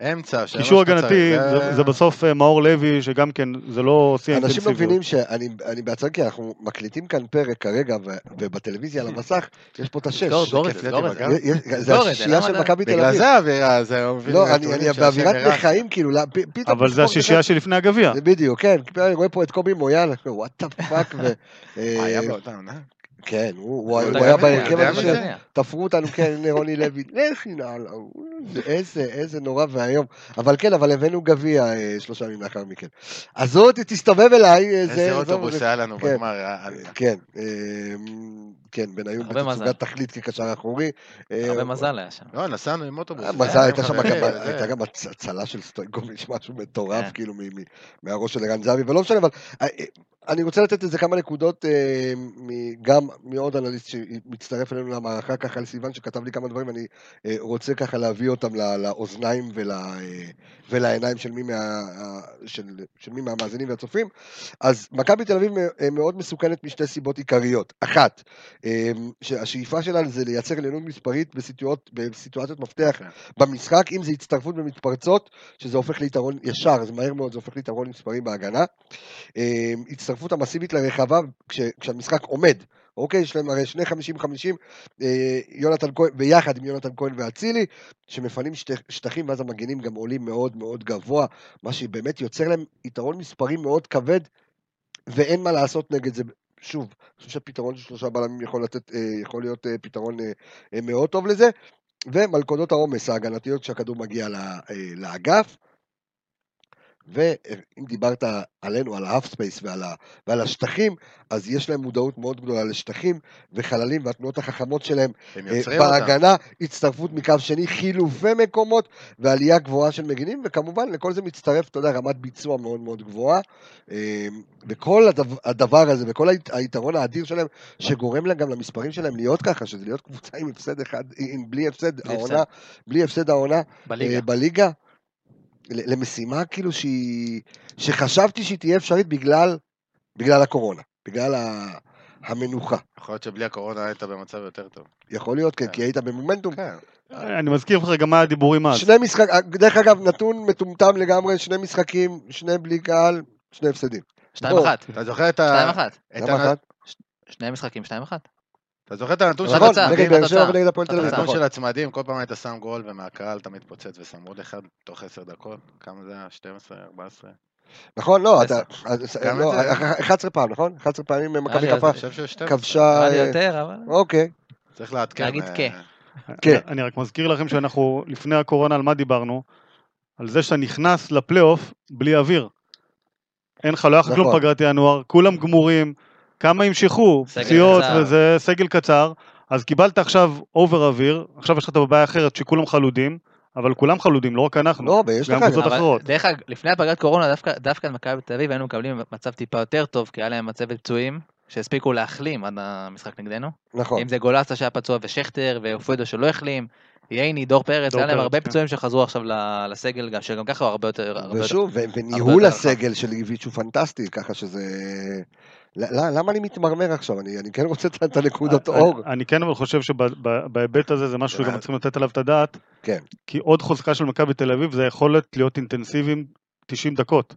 אמצע, אתה הגנתי זה, זה בסוף אה, מאור לוי, שגם כן, זה לא שיא אנשים לא האינטנסיביות. מבינים שאני אני בעצמי, כי אנחנו מקליטים כאן פרק כרגע, ובטלוויזיה על המסך, יש פה את השש. סגור את זה, עם את זה. זה השישייה של לא? מכבי תל בגלל אביב. זה האווירה, זה לא, אני באווירת השם לחיים, כאילו, פתאום... אבל זה השישייה שלפני הגביע. בדיוק, כן, אני רואה פה את קובי מויאל, וואט דה פאק, היה אה, באותה עונה? כן, הוא היה בהרכב הזה מי של... זה? תפרו אותנו, כן, הנה רוני לוי, לכי נעלה, איזה, איזה נורא ואיום. אבל כן, אבל הבאנו גביע אה, שלושה ימים לאחר מכן. אז זאת, תסתובב אליי, אה, זה... איזה זה- אוטובוס היה לנו כן. בגמר, היה- כן, אה, כן, בניון. בתצוגת תכלית כקשר אחורי. אה, הרבה מזל היה שם. לא, נסענו עם אוטובוס. אה, מזל, הייתה שם גם- הצלה של סטויקוביץ', משהו מטורף, כן. כאילו, מהראש של ערן זהבי, אבל לא משנה, אבל אה, אה, אני רוצה לתת איזה כמה נקודות, אה, גם מעוד אנליסט שמצטרף אלינו למערכה, ככה לסיוון שכתב לי כמה דברים, אני אה, רוצה ככה להביא אותם לאוזניים ול- אה, ולעיניים של מי מה- אה, של- של מי מהמאזינים והצופים. אז מכבי תל אביב מאוד מסוכנת משתי סיבות עיקריות. אחת, שהשאיפה שלה זה לייצר עליונות מספרית בסיטואציות, בסיטואציות מפתח כן. במשחק, אם זה הצטרפות במתפרצות, שזה הופך ליתרון ישר, זה מהר מאוד, זה הופך ליתרון מספרי בהגנה. הצטרפות המסיבית לרחבה כש, כשהמשחק עומד, אוקיי? יש להם הרי שני 50-50, אה, יונתן כהן, ביחד עם יונתן כהן ואצילי, שמפנים שט, שטחים, ואז המגנים גם עולים מאוד מאוד גבוה, מה שבאמת יוצר להם יתרון מספרי מאוד כבד, ואין מה לעשות נגד זה שוב, אני חושב שהפתרון של שלושה בלמים יכול, לתת, אה, יכול להיות אה, פתרון אה, אה, מאוד טוב לזה. ומלכודות העומס ההגנתיות כשהכדור מגיע אה, לאגף. ואם דיברת עלינו, על half space ועל, ה, ועל השטחים, אז יש להם מודעות מאוד גדולה לשטחים וחללים והתנועות החכמות שלהם הם אה, יוצרים אותם. בהגנה, הצטרפות מקו שני, חילופי מקומות ועלייה גבוהה של מגינים, וכמובן לכל זה מצטרף, אתה יודע, רמת ביצוע מאוד מאוד גבוהה. אה, וכל הדבר, הדבר הזה וכל הית- היתרון האדיר שלהם, שגורם להם גם למספרים שלהם להיות ככה, שזה להיות קבוצה עם הפסד אחד, עם בלי הפסד בלי העונה, בלי הפסד העונה בליגה. אה, בליגה, למשימה כאילו שהיא, שחשבתי שהיא תהיה אפשרית בגלל, בגלל הקורונה, בגלל ה- המנוחה. יכול להיות שבלי הקורונה היית במצב יותר טוב. יכול להיות, כן, כן. כי היית במומנטום. כן. אני מזכיר לך גם מה הדיבורים אז. שני משחקים, דרך אגב, נתון מטומטם לגמרי, שני משחקים, שני בלי קהל, שני הפסדים. שתיים בוא. אחת. אתה זוכר את ה... שתיים אחת. את למה הנ- אחת? שני משחקים, שתיים אחת. אתה זוכר את הנתון של התוצאה, נגד באר. שבע ונגד הפועל תל אביב. הנתון נכון. של הצמדים, כל פעם היית שם גול ומהקהל אתה מתפוצץ ושם עוד אחד תוך עשר דקות. כמה זה היה? 12, 14? נכון, לא. אתה, אז- גם לא, את זה. 11 פעם, נכון? 11 פעמים מכבי חיפה אני חושב שיש 12. כבשה, נראה לי אה, יותר, אבל... אוקיי, צריך לעדכן. להגיד אה, כן. כן. אני רק מזכיר לכם שאנחנו לפני הקורונה על מה דיברנו? על זה שאתה נכנס לפלייאוף בלי אוויר. אין לך, לא היה לך כלום נכון. פגרת ינואר, כולם גמורים, כמה ימשכו, סגל פציעות. וזה סגל קצר, אז קיבלת עכשיו over אוויר, עכשיו יש לך את הבעיה האחרת שכולם חלודים, אבל כולם חלודים, לא רק אנחנו. לא, ויש גם קבוצות אחרות. דרך אגב, לפני הפגרת קורונה, דווקא דווקא מכבי תל אביב היינו מקבלים מצב טיפה יותר טוב, כי היה להם מצבת פצועים, שהספיקו להחלים עד המשחק נגדנו. נכון, אם זה גולסה שהיה פצוע ושכטר, ואופדו שלא החלים, ייני, דור פרץ, היה להם הרבה כן. פצועים שחזרו עכשיו לסגל, גם שגם ככה הוא הרבה יותר... ושוב, וניהול. הסגל של איביץ' הוא פנטסטי, ככה שזה... למה אני מתמרמר עכשיו? אני אני כן רוצה את- את הנקודות אני- אור. אני כן אבל חושב שבהיבט הזה זה משהו שגם צריכים לתת עליו את הדעת. כן. כי עוד חוזקה של מכבי תל אביב זה היכולת להיות אינטנסיביים 90 דקות.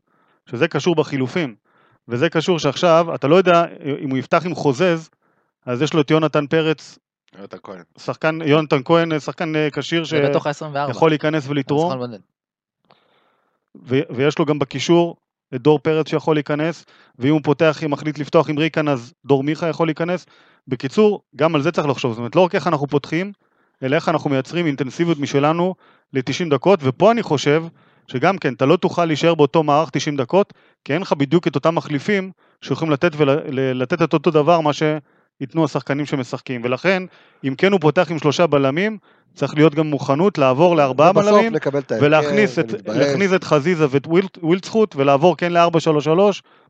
שזה קשור בחילופים. וזה קשור שעכשיו, אתה לא יודע אם הוא יפתח עם חוזז, אז יש לו את יונתן פרץ, יונתן כהן. שחקן, יונתן כהן, שחקן אה, כשיר זה בתוך ה-24. שיכול להיכנס ולתרום. ויש לו גם בקישור את דור פרץ שיכול להיכנס, ואם הוא פותח, אם מחליט לפתוח עם ריקן, אז דור מיכה יכול להיכנס. בקיצור, גם על זה צריך לחשוב, זאת אומרת, לא רק איך אנחנו פותחים, אלא איך אנחנו מייצרים אינטנסיביות משלנו ל-90 דקות, ופה אני חושב שגם כן, אתה לא תוכל להישאר באותו מערך 90 דקות, כי אין לך בדיוק את אותם מחליפים שיכולים לתת, ול- לתת את אותו דבר מה שייתנו השחקנים שמשחקים, ולכן, אם כן הוא פותח עם שלושה בלמים, צריך להיות גם מוכנות לעבור לארבעה בלמים, ולהכניס את, את חזיזה ואת ווילצחוט ולעבור כן ל-4-3-3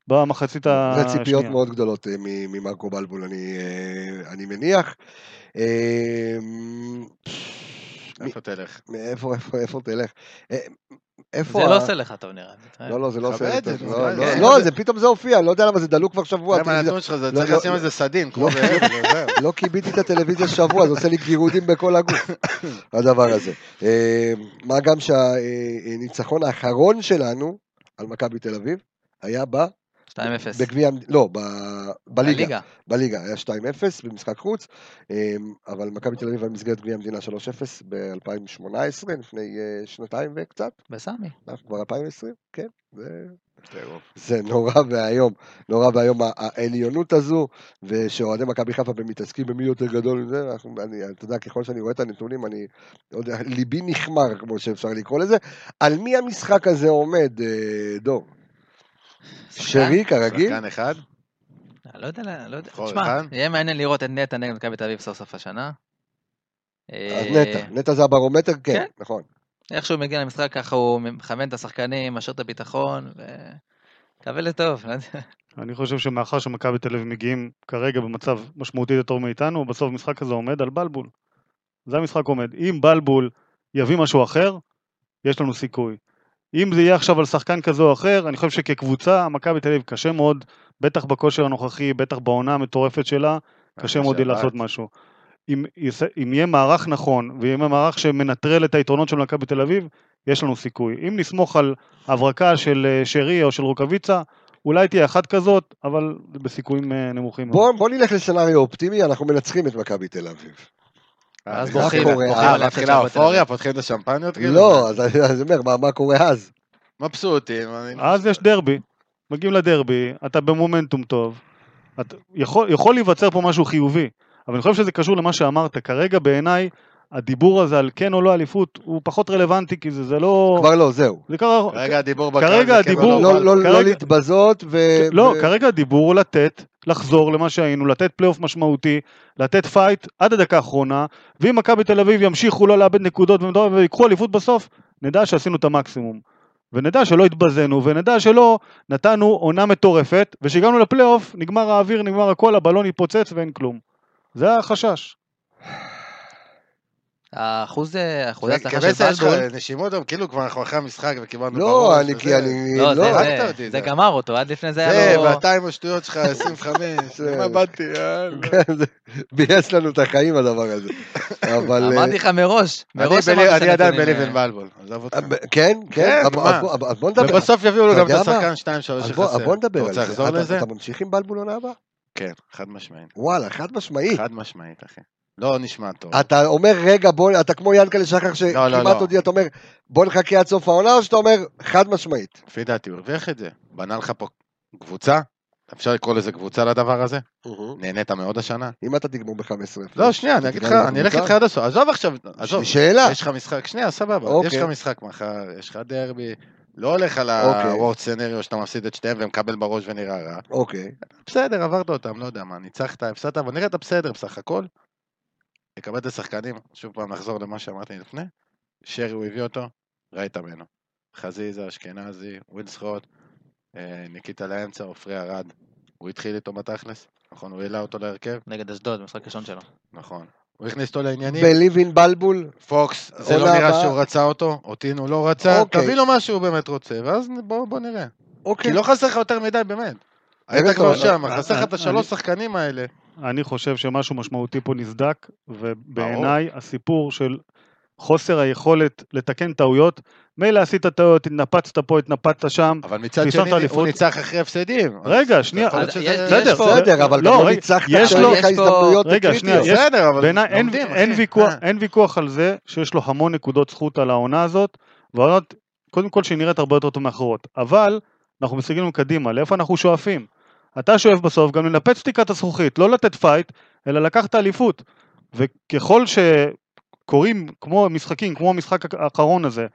במחצית זה השנייה. ציפיות מאוד גדולות אה, ממרקו בלבול, אני, אה, אני מניח. אה, איפה תלך? מאיפה, איפה, איפה תלך? איפה... זה לא עושה לך טוב נראה. לי. לא, לא, זה לא עושה... את זה, לא, לא, זה. לא, זה פתאום זה הופיע, לא יודע למה זה דלוק כבר שבוע. גם הטלוויזיה- הנתון שלך זה לא, צריך לא, לשים לא. איזה סדין, לא. לא כיביתי את הטלוויזיה שבוע, זה עושה לי גירודים בכל הגוף, הדבר הזה. אה, מה גם שהניצחון האחרון שלנו על מכבי תל אביב היה ב- 2-0. בגביע, לא, ב- בליגה, בליגה. בליגה, היה 2-0 במשחק חוץ, אה, אבל מכבי תל אביב היה במסגרת גביע המדינה 3-0 ב-2018, לפני אה, שנתיים וקצת, בסמי. אנחנו כבר 2020, כן, זה... זה נורא ואיום, נורא ואיום העליונות הזו, ושאוהדי מכבי חיפה מתעסקים במי יותר גדול מזה, אנחנו- אני, אתה יודע, ככל שאני רואה את הנתונים, אני, לא יודע, ליבי נחמר, כמו שאפשר לקרוא לזה. על מי המשחק הזה עומד, אה, דור? שרי, כרגיל? שחקן אחד? לא יודע, לא יודע. תשמע? יהיה מעניין לראות את נטע נגד מכבי תל אביב סוף סוף השנה. אז אה, נטע, נטע זה הברומטר, כן, כן. נכון. איך שהוא מגיע למשחק ככה הוא מכוון את השחקנים, משאיר את הביטחון, ומקווה לטוב. לא. אני חושב שמאחר שמכבי תל אביב מגיעים כרגע במצב משמעותי יותר מאיתנו, בסוף המשחק הזה עומד על בלבול. זה המשחק עומד. אם בלבול יביא משהו אחר, יש לנו סיכוי. אם זה יהיה עכשיו על שחקן כזה או אחר, אני חושב שכקבוצה, מכבי תל אביב קשה מאוד, בטח בכושר הנוכחי, בטח בעונה המטורפת שלה, קשה מאוד יהיה. לעשות משהו. אם, אם יהיה מערך נכון, ויהיה מערך שמנטרל את היתרונות של מכבי תל אביב, יש לנו סיכוי. אם נסמוך על הברקה של אה, שרי או של רוקאביצה, אולי תהיה אחת כזאת, אבל בסיכויים אה, נמוכים. בוא, בוא נלך לסצנריו אופטימי, אנחנו מנצחים את מכבי תל אביב. אה, בורחים, קורה? בורחים אה, מתחילה האופוריה. פותחים את השמפניות כאילו? לא, אז אני אז אומר, מה- קורה אז? מבסוטים. אני- אז יש דרבי, מגיעים לדרבי, אתה במומנטום טוב, יכול, להיווצר פה משהו חיובי, אבל אני חושב שזה קשור למה שאמרת, כרגע בעיניי הדיבור הזה על כן או לא אליפות הוא פחות רלוונטי, כי זה, זה לא... כבר לא, זהו. זה קרה... כרגע הדיבור כרגע זה כן הדיבור- או לא, לא, לא, לא כרגע- להתבזות ו... לא, ו- כרגע הדיבור הוא לתת, לחזור למה שהיינו, לתת פלייאוף משמעותי, לתת פייט עד הדקה האחרונה, ואם מכבי תל אביב ימשיכו לא לאבד נקודות ויקחו אליפות בסוף, נדע שעשינו את המקסימום. ונדע שלא התבזינו, ונדע שלא נתנו עונה מטורפת, וכשהגענו לפלייאוף, נגמר האוויר, נגמר הכל, הבלון התפוצץ ואין כלום. זה החשש. האחוז, אה, אחוזי ההצלחה של כבסה יש לך בלבול, נשימות, כאילו כבר אנחנו אחרי המשחק וקיבלנו לא, בראש אני. כי אני, לא, זה- לא, זה- זה זה. גמר אותו, עד לפני זה זה, היה לו... ואתה עם השטויות שלך, 25, זה- למה באתי, יאללה. כן, זה ביאס לנו את החיים הדבר הזה. אבל... אמרתי לך מראש, מראש אמרתי אני עדיין בליבן אה, בלבול, עזוב אותך. אה, כן, כן, כן, אז- מה? בוא- נדבר. ובסוף יביאו לו גם את השחקן מה? 2-3 אז בוא- אז שחסר. בוא נדבר על זה. אתה ממשיך עם בלבול עונה הבאה? כן, חד משמעית. וואלה, חד משמעית. חד משמעית, אחי. לא נשמע טוב. אתה אומר, רגע, בוא, אתה כמו ינקלה שחר לא, שכמעט לא. הודיע, אתה אומר, בוא נחכה עד סוף העונה, או שאתה אומר, חד משמעית. לפי דעתי הוא הרוויח את זה. בנה לך פה קבוצה, אפשר לקרוא לזה קבוצה לדבר הזה? נהנית מאוד השנה? אם אתה תגמור ב-15. לא, שנייה, אני אגיד לך, אני אלך איתך עד הסוף. עזוב עכשיו, עזוב. שאלה. יש לך משחק, שנייה, סבבה. אוקיי. יש לך משחק מחר, יש לך דרבי. לא הולך על אוקיי. ה-word scenario שאתה מפסיד את שניהם ומקבל בראש ונראה רע. אוקיי. בסדר, עברת אותם, לא יודע מה, ניצחת, הפסדת, אבל נראית בסדר בסך הכל. לקבל את השחקנים, שוב פעם נחזור למה שאמרתי לפני. שרי הוא הביא אותו, ראית ממנו. חזיזה, אשכנזי, ווילסחוט, אה, ניקיטה לאמצע, עופרי ארד. הוא התחיל איתו בתכלס, נכון? הוא העלה אותו להרכב, נגד אשדוד, משחק ראשון שלו. נכון. הוא הכניס אותו לעניינים. בליבין בלבול, פוקס, זה לא נראה. שהוא רצה אותו, אותי הוא לא רצה, אוקיי. תביא לו מה שהוא באמת רוצה, ואז בוא בוא נראה. אוקיי. כי לא חסר לך יותר מדי, באמת. היית כבר אבל- שם, אה, חסר לך את השלוש שחקנים האלה. אני חושב שמשהו משמעותי פה נסדק, ובעיניי הסיפור של חוסר היכולת לתקן טעויות, מילא עשית טעויות, התנפצת פה, התנפצת שם, אבל מצד שני, אליפות. הוא ניצח אחרי הפסדים. רגע, שנייה, בסדר, בסדר, אבל לא, ניצחת יש לו- הזדמנויות רגע, שנייה, בסדר, אבל אה. אין ויכוח על זה שיש לו המון נקודות זכות על העונה הזאת, והעונות, קודם כל שהיא נראית הרבה יותר טוב מאחרות, אבל אנחנו מסתכלים קדימה, לאיפה אנחנו שואפים? אתה שואף בסוף גם לנפץ תקרת הזכוכית, לא לתת פייט, אלא לקחת אליפות. וככל שקורים כמו משחקים, כמו המשחק האחרון הזה,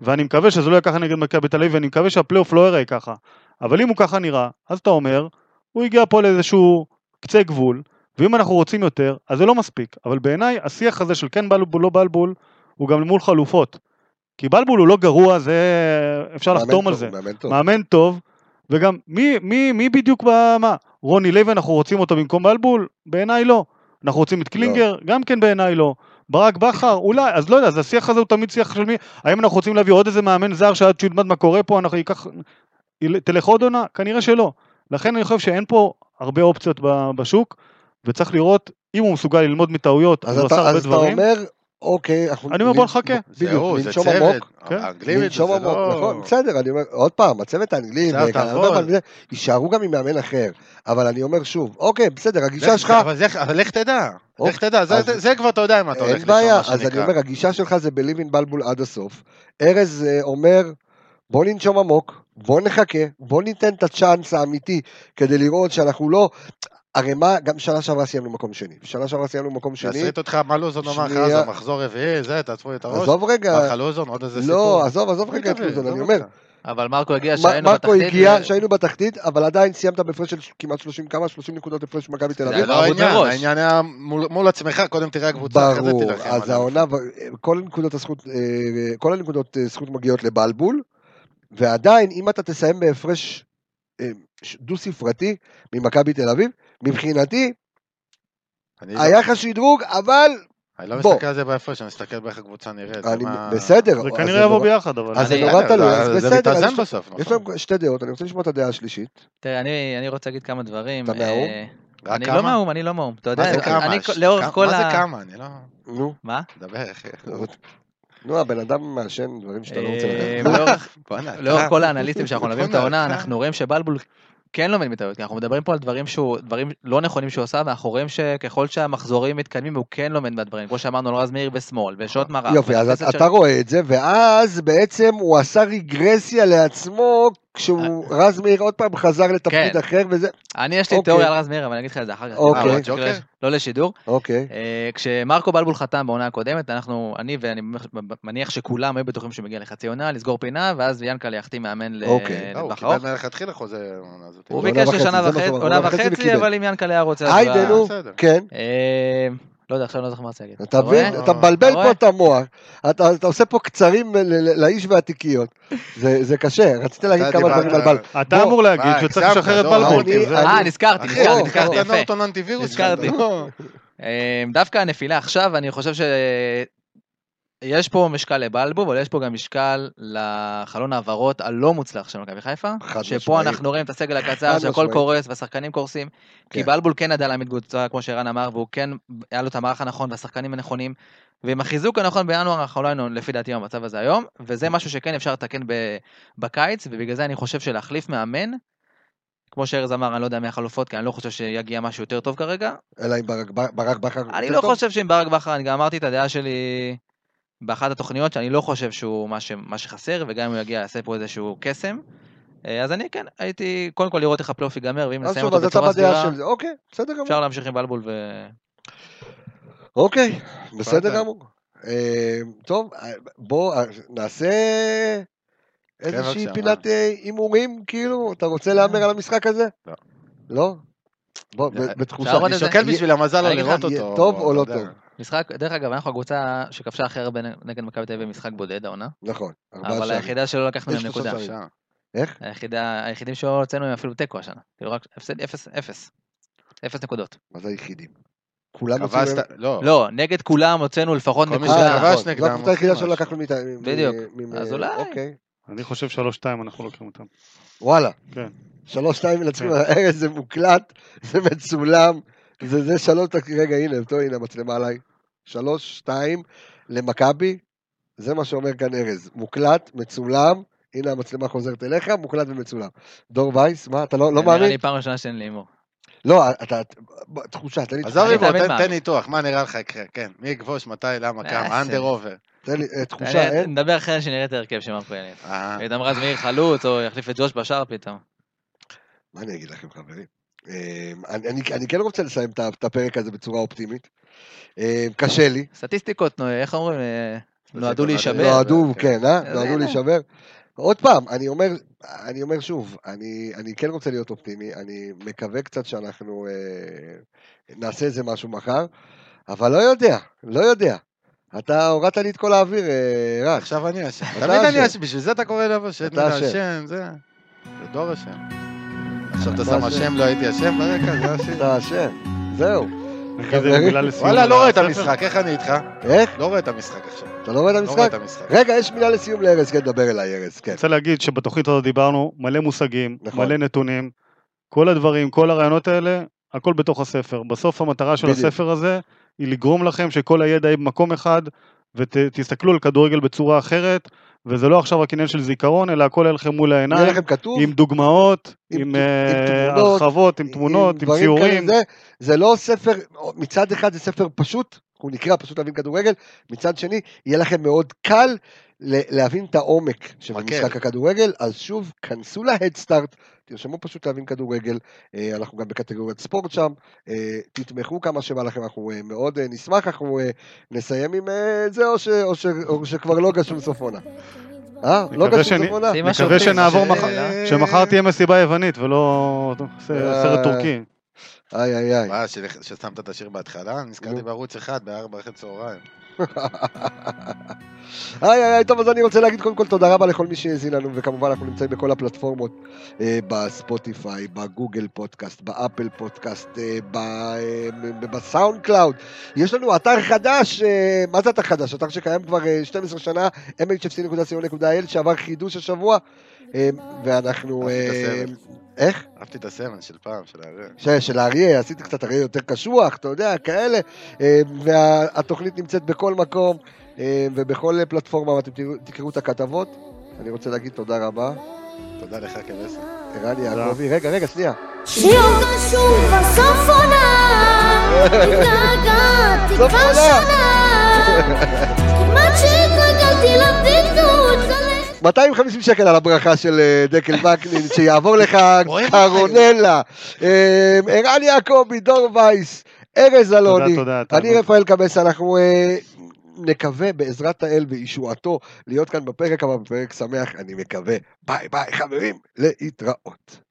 ואני מקווה שזה לא יהיה ככה נגד מכבי תל אביב, ואני מקווה שהפלייאוף לא ייראה ככה, אבל אם הוא ככה נראה, אז אתה אומר, הוא הגיע פה לאיזשהו קצה גבול, ואם אנחנו רוצים יותר, אז זה לא מספיק. אבל בעיניי, השיח הזה של כן בלבול, לא בלבול, הוא גם מול חלופות. כי בלבול הוא לא גרוע, זה... אפשר לחתום על טוב, זה. מאמן טוב. מאמן טוב, וגם מי, מי, מי בדיוק במה? רוני לוי, אנחנו רוצים אותו במקום בלבול? בעיניי לא. אנחנו רוצים את קלינגר? גם כן בעיניי לא. ברק בכר? אולי, אז לא יודע, אז השיח הזה הוא תמיד שיח של מי? האם אנחנו רוצים להביא עוד איזה מאמן זר שעד שהוא ילמד מה קורה פה, אנחנו ייקח... תלך עוד עונה? כנראה שלא. לכן אני חושב שאין פה הרבה אופציות בשוק, וצריך לראות אם הוא מסוגל ללמוד מטעויות, אז הוא עשה אתה הרבה אז אתה דברים. אומר, אוקיי, אנחנו... אני אומר, בוא נחכה. בדיוק, זהו, זה לנשום צוות. עמוק. כן. האנגלים את זה, לנשום זה עמוק, לא... נכון, בסדר, אני אומר, עוד פעם, הצוות האנגלי, יישארו גם עם מאמן אחר, אבל אני אומר שוב, אוקיי, בסדר, הגישה לך- שלך, אבל לך תדע, אוקיי, לך תדע, זה- כבר אתה יודע אם אתה הולך אין לשם, בעיה, אז אני. אומר, הגישה שלך זה בליבין בלבול עד הסוף. ארז אה, אומר, בוא ננשום עמוק, בוא נחכה, בוא ניתן את הצ'אנס האמיתי כדי לראות שאנחנו לא... הרי מה, גם שנה שעברה סיימנו מקום שני. שנה שעברה סיימנו מקום שני. יעשית אותך, מה לוזון אמר לך שנייה. אז, המחזור רביעי, זה, תעצבו לי את הראש. עזוב רגע, אמר לך לוזון, עוד איזה סיפור. לא, עזוב, עזוב רגע את? לוזון, אני אומר. אבל מרקו הגיע שהיינו מרקו בתחתית. הגיע, ו- שהיינו בתחתית, אבל עדיין סיימת בהפרש של כמעט 30 כמה? 30 נקודות הפרש ממכבי תל זה אביב. זה לא העניין. העניין היה מול עצמך, קודם תראה הקבוצה, אחרי זה ברור, אז. העונה, כל הנקודות הזכות, אה, כל הנקודות אה, זכות מגיעות לבלבול, ועדיין, אם אתה תסיים בהפרש אה, דו-ספרתי ממכבי תל אביב, מבחינתי, אני לא- היה לך שדרוג, אבל אני לא. מסתכל על זה בהפרש, אני מסתכל באיך הקבוצה נראית. זה בסדר. זה כנראה יבוא ביחד, אבל... אז זה נורא בסדר, תלוי, זה- אז זה בסדר, מתאזן יש- בסוף, יש נכון. לנו שתי דעות, אני רוצה לשמוע את הדעה השלישית. תראה, אני אני רוצה להגיד כמה דברים. אתה מהאו"ם? אה, רק אני? לא מהאו"ם, אני לא מהאו"ם. אתה יודע, זה? אני לאורך כל מה זה ה... כמה? אני לא... נו, מה? דבר, אחי. נו, הבן אדם מעשן דברים שאתה לא רוצה אה, לדעת. לאורך- כל האנליסטים שאנחנו מלווים את העונה, אנחנו רואים שבלבול כן לומד מטעויות, כי אנחנו מדברים פה על דברים שהוא, דברים לא נכונים שהוא עשה, ואנחנו רואים שככל שהמחזורים מתקדמים הוא כן לומד מהדברים, כמו שאמרנו על רז מאיר בשמאל, ושעות מרק. יופי, אז אתה רואה את זה, ואז בעצם הוא עשה רגרסיה לעצמו כשהוא, רז מאיר עוד פעם חזר לתפקיד כן. אחר וזה, אני, יש לי אוקיי. תיאוריה על רז מאיר, אבל אני אגיד לך את זה אחר כך. אוקיי. אה, אה, לא-? לא לשידור. אוקיי. אה, כשמרקו בלבול חתם בעונה הקודמת, אנחנו, אני ואני מניח שכולם היו בטוחים שהוא מגיע לחצי עונה, לסגור פינה, ואז ינקלה יחתים מאמן ל- אוקיי. אה, הוא לטווח קיבל ארוך. מלכתחילה חוזה העונה הזאת. הוא ביקש לשנה וחצי. אבל אם ינקלה היה רוצה... אז היידה, הוא היה- נו, בסדר. כן. אה, לא יודע, עכשיו אני לא זוכר מה רציתי להגיד. אתה מבין? אתה מבלבל? פה את המוח, אתה אתה עושה פה קצרים ל- ל- לאיש והתיקיות, זה זה קשה, רצית להגיד כמה דברים על בל. אתה אמור להגיד שצריך הגזמת, לשחרר את בלבול. אני- זה- אני- אה, נזכרתי, נזכרתי, יפה. נזכרתי. אה, דווקא הנפילה עכשיו, אני חושב ש... יש פה משקל לבלבו, אבל יש פה גם משקל לחלון העברות הלא מוצלח של מכבי חיפה. חד שפה משמעית. אנחנו רואים את הסגל הקצר, שהכל משמעית. קורס והשחקנים קורסים. כי כן. בלבול כן ידע להעמיד קבוצה, כמו שערן אמר, והוא כן, היה לו את המערך הנכון והשחקנים הנכונים. ועם החיזוק הנכון בינואר אנחנו לא היינו לפי דעתי במצב הזה היום, וזה משהו שכן אפשר לתקן בקיץ, ובגלל זה אני חושב שלהחליף מאמן, כמו שארז אמר, אני לא יודע מי החלופות, כי אני לא חושב שיגיע משהו יותר טוב כרגע, אלא אם ברק בכר... אני לא טוב? חושב שעם ברק בכר, אני גם אמרתי את הדעה שלי באחת התוכניות, שאני לא חושב שהוא מה, ש... מה שחסר, וגם אם הוא יגיע יעשה פה איזשהו קסם. אה, אז אני כן, הייתי קודם כל לראות איך הפלייאוף ייגמר, ואם אז נסיים אותו בצורה סבירה, אוקיי, בסדר גמור. אפשר להמשיך עם בלבול ו... אוקיי, בסדר. גמור. אה, טוב, אה, בוא נעשה איזושהי בבקשה, פינת הימורים, כאילו, אתה רוצה להמר על המשחק הזה? לא. לא? בוא, בתחושה. אני שוקל בשביל המזל לא לראות אותו. טוב או לא. טוב? משחק, דרך אגב, אנחנו הקבוצה שכבשה הכי הרבה נגד מכבי תל אביב במשחק בודד העונה, נכון, אבל. היחידה שלא לקחנו מהם שלושה נקודה. איך? היחידה, היחידים שלא הוצאנו הם אפילו תיקו השנה. כאילו רק הפסד אפס, אפס. אפס נקודות. מה זה היחידים? כולם הוציאו... לא. לא, נגד כולם הוצאנו לפחות כל מי נקודה. שכבש נכון, זו נגדם הקבוצה היחידה שלא. לקחנו מאיתה. מ- בדיוק. אז אולי. אוקיי, אני חושב שלוש שתיים אנחנו לוקחים אותם. וואלה. כן. שלוש שתיים מנצחים, כן. ארז זה מוקלט, זה מצולם, זה זה שלוש, רגע הנה, טוב הנה המצלמה עליי, שלוש שתיים למכבי, זה מה שאומר כאן ארז, מוקלט, מצולם, הנה המצלמה חוזרת אליך, מוקלט ומצולם. דור וייס, מה, אתה לא לא נראה מאמין? לי פעם ראשונה שאין לי הימור. לא, אתה, תחושה, תן לי עזוב תחושה, לי, בוא, תאמין תן- ניתוח, מה נראה לך יקרה, כן. מי יכבוש, מתי, למה, אה, כמה, under over. תן לי אה, תחושה, אין? נדבר אחרי שנראה את ההרכב של. אה, פתאום רז מאיר חלוץ, או יחליף את ג'וש בשאר פתאום. מה אני אגיד לכם חברים? אה, אני, אני, אני כן רוצה לסיים את הפרק הזה בצורה אופטימית. אה, קשה לי, סטטיסטיקות, נו, איך אומרים? אה, נועדו להישבר. נועדו, כן. כן, אה? אז נועדו. להישבר. עוד פעם, אני אומר, אני אומר שוב, אני, אני כן רוצה להיות אופטימי, אני מקווה קצת שאנחנו אה, נעשה איזה משהו מחר, אבל לא יודע, לא יודע. אתה הורדת לי את כל האוויר, אה, רז. עכשיו אני אשם. תמיד אני אשם. בשביל זה אתה קורא לבוא שדמן אתה אשם. אשם, זה... זה דור אשם. עכשיו אתה שם אשם. לא הייתי אשם ברקע, זה השיר. אתה אשם, זהו. וואלה, לא רואה את. המשחק, איך אני איתך? איך? לא רואה את המשחק עכשיו. אתה לא רואה את לא רואה המשחק? את המשחק. רגע, יש מילה לסיום לארז, כן, דבר אליי, ארז, כן. אני רוצה להגיד שבתוכנית הזאת דיברנו מלא מושגים, נכון. מלא נתונים, כל הדברים, כל הרעיונות האלה, הכל בתוך הספר. בסוף המטרה של. הספר הזה היא לגרום לכם שכל הידע יהיה במקום אחד, ותסתכלו על כדורגל בצורה אחרת, וזה לא עכשיו רק עניין של זיכרון, אלא הכל יהיה לכם מול העיניים, לכם כתוב, עם דוגמאות, עם עם עם אה, תמונות, הרחבות, עם תמונות, עם דברים ציורים. זה, זה לא ספר, מצד אחד זה ספר פשוט, הוא נקרא פשוט להבין כדורגל, מצד שני, יהיה לכם מאוד קל להבין את העומק של. משחק הכדורגל, אז שוב, כנסו להדסטארט, תרשמו פשוט להבין כדורגל, אה, אנחנו גם בקטגוריית ספורט שם, אה, תתמכו כמה שבא לכם, אנחנו אה, מאוד נשמח, אנחנו נסיים עם זה, או, ש, או, ש, או שכבר לא גשום סוף עונה. אה? לא גשום סוף עונה? מקווה שנעבור מחר, שמחר תהיה מסיבה יוונית ולא סרט טורקי. איי איי איי. מה, ששמת את השיר בהתחלה? נזכרתי. בערוץ אחד בארבע אחרי צהריים. היי היי טוב אז אני רוצה להגיד קודם כל תודה רבה לכל מי שהאזין לנו וכמובן אנחנו נמצאים בכל הפלטפורמות אה, ב Spotify, ב Google Podcast, ב Apple Podcast, אה, ב- אה, ב SoundCloud. יש לנו אתר חדש, אה, מה זה אתר חדש? אתר שקיים כבר אה, 12 שנה, mhfc.co.il שעבר חידוש השבוע ואנחנו... את אה, הסרט. איך? אהבתי את הסמל של פעם, של האריה. ש- של האריה, עשיתי קצת אריה יותר קשוח, אתה יודע, כאלה. אה, והתוכנית נמצאת בכל מקום ובכל פלטפורמה, אתם תראו- תקראו את הכתבות. אני רוצה להגיד תודה רבה. תודה לך כבסר. ערן יעקבי, רגע, רגע, שנייה. שיום קשור בסוף עונה, התגעגעתי כבר. שנה, כמעט שהתרגלתי ללכת 250 שקל על הברכה של אה, דקל וקנין, שיעבור לך קרונלה, אה, ערן יעקבי, דור וייס, ארז אלוני, תודה, אני. רפאל קבס, אנחנו אה, נקווה בעזרת האל וישועתו להיות כאן בפרק הבא, בפרק שמח, אני מקווה. ביי ביי חברים, להתראות.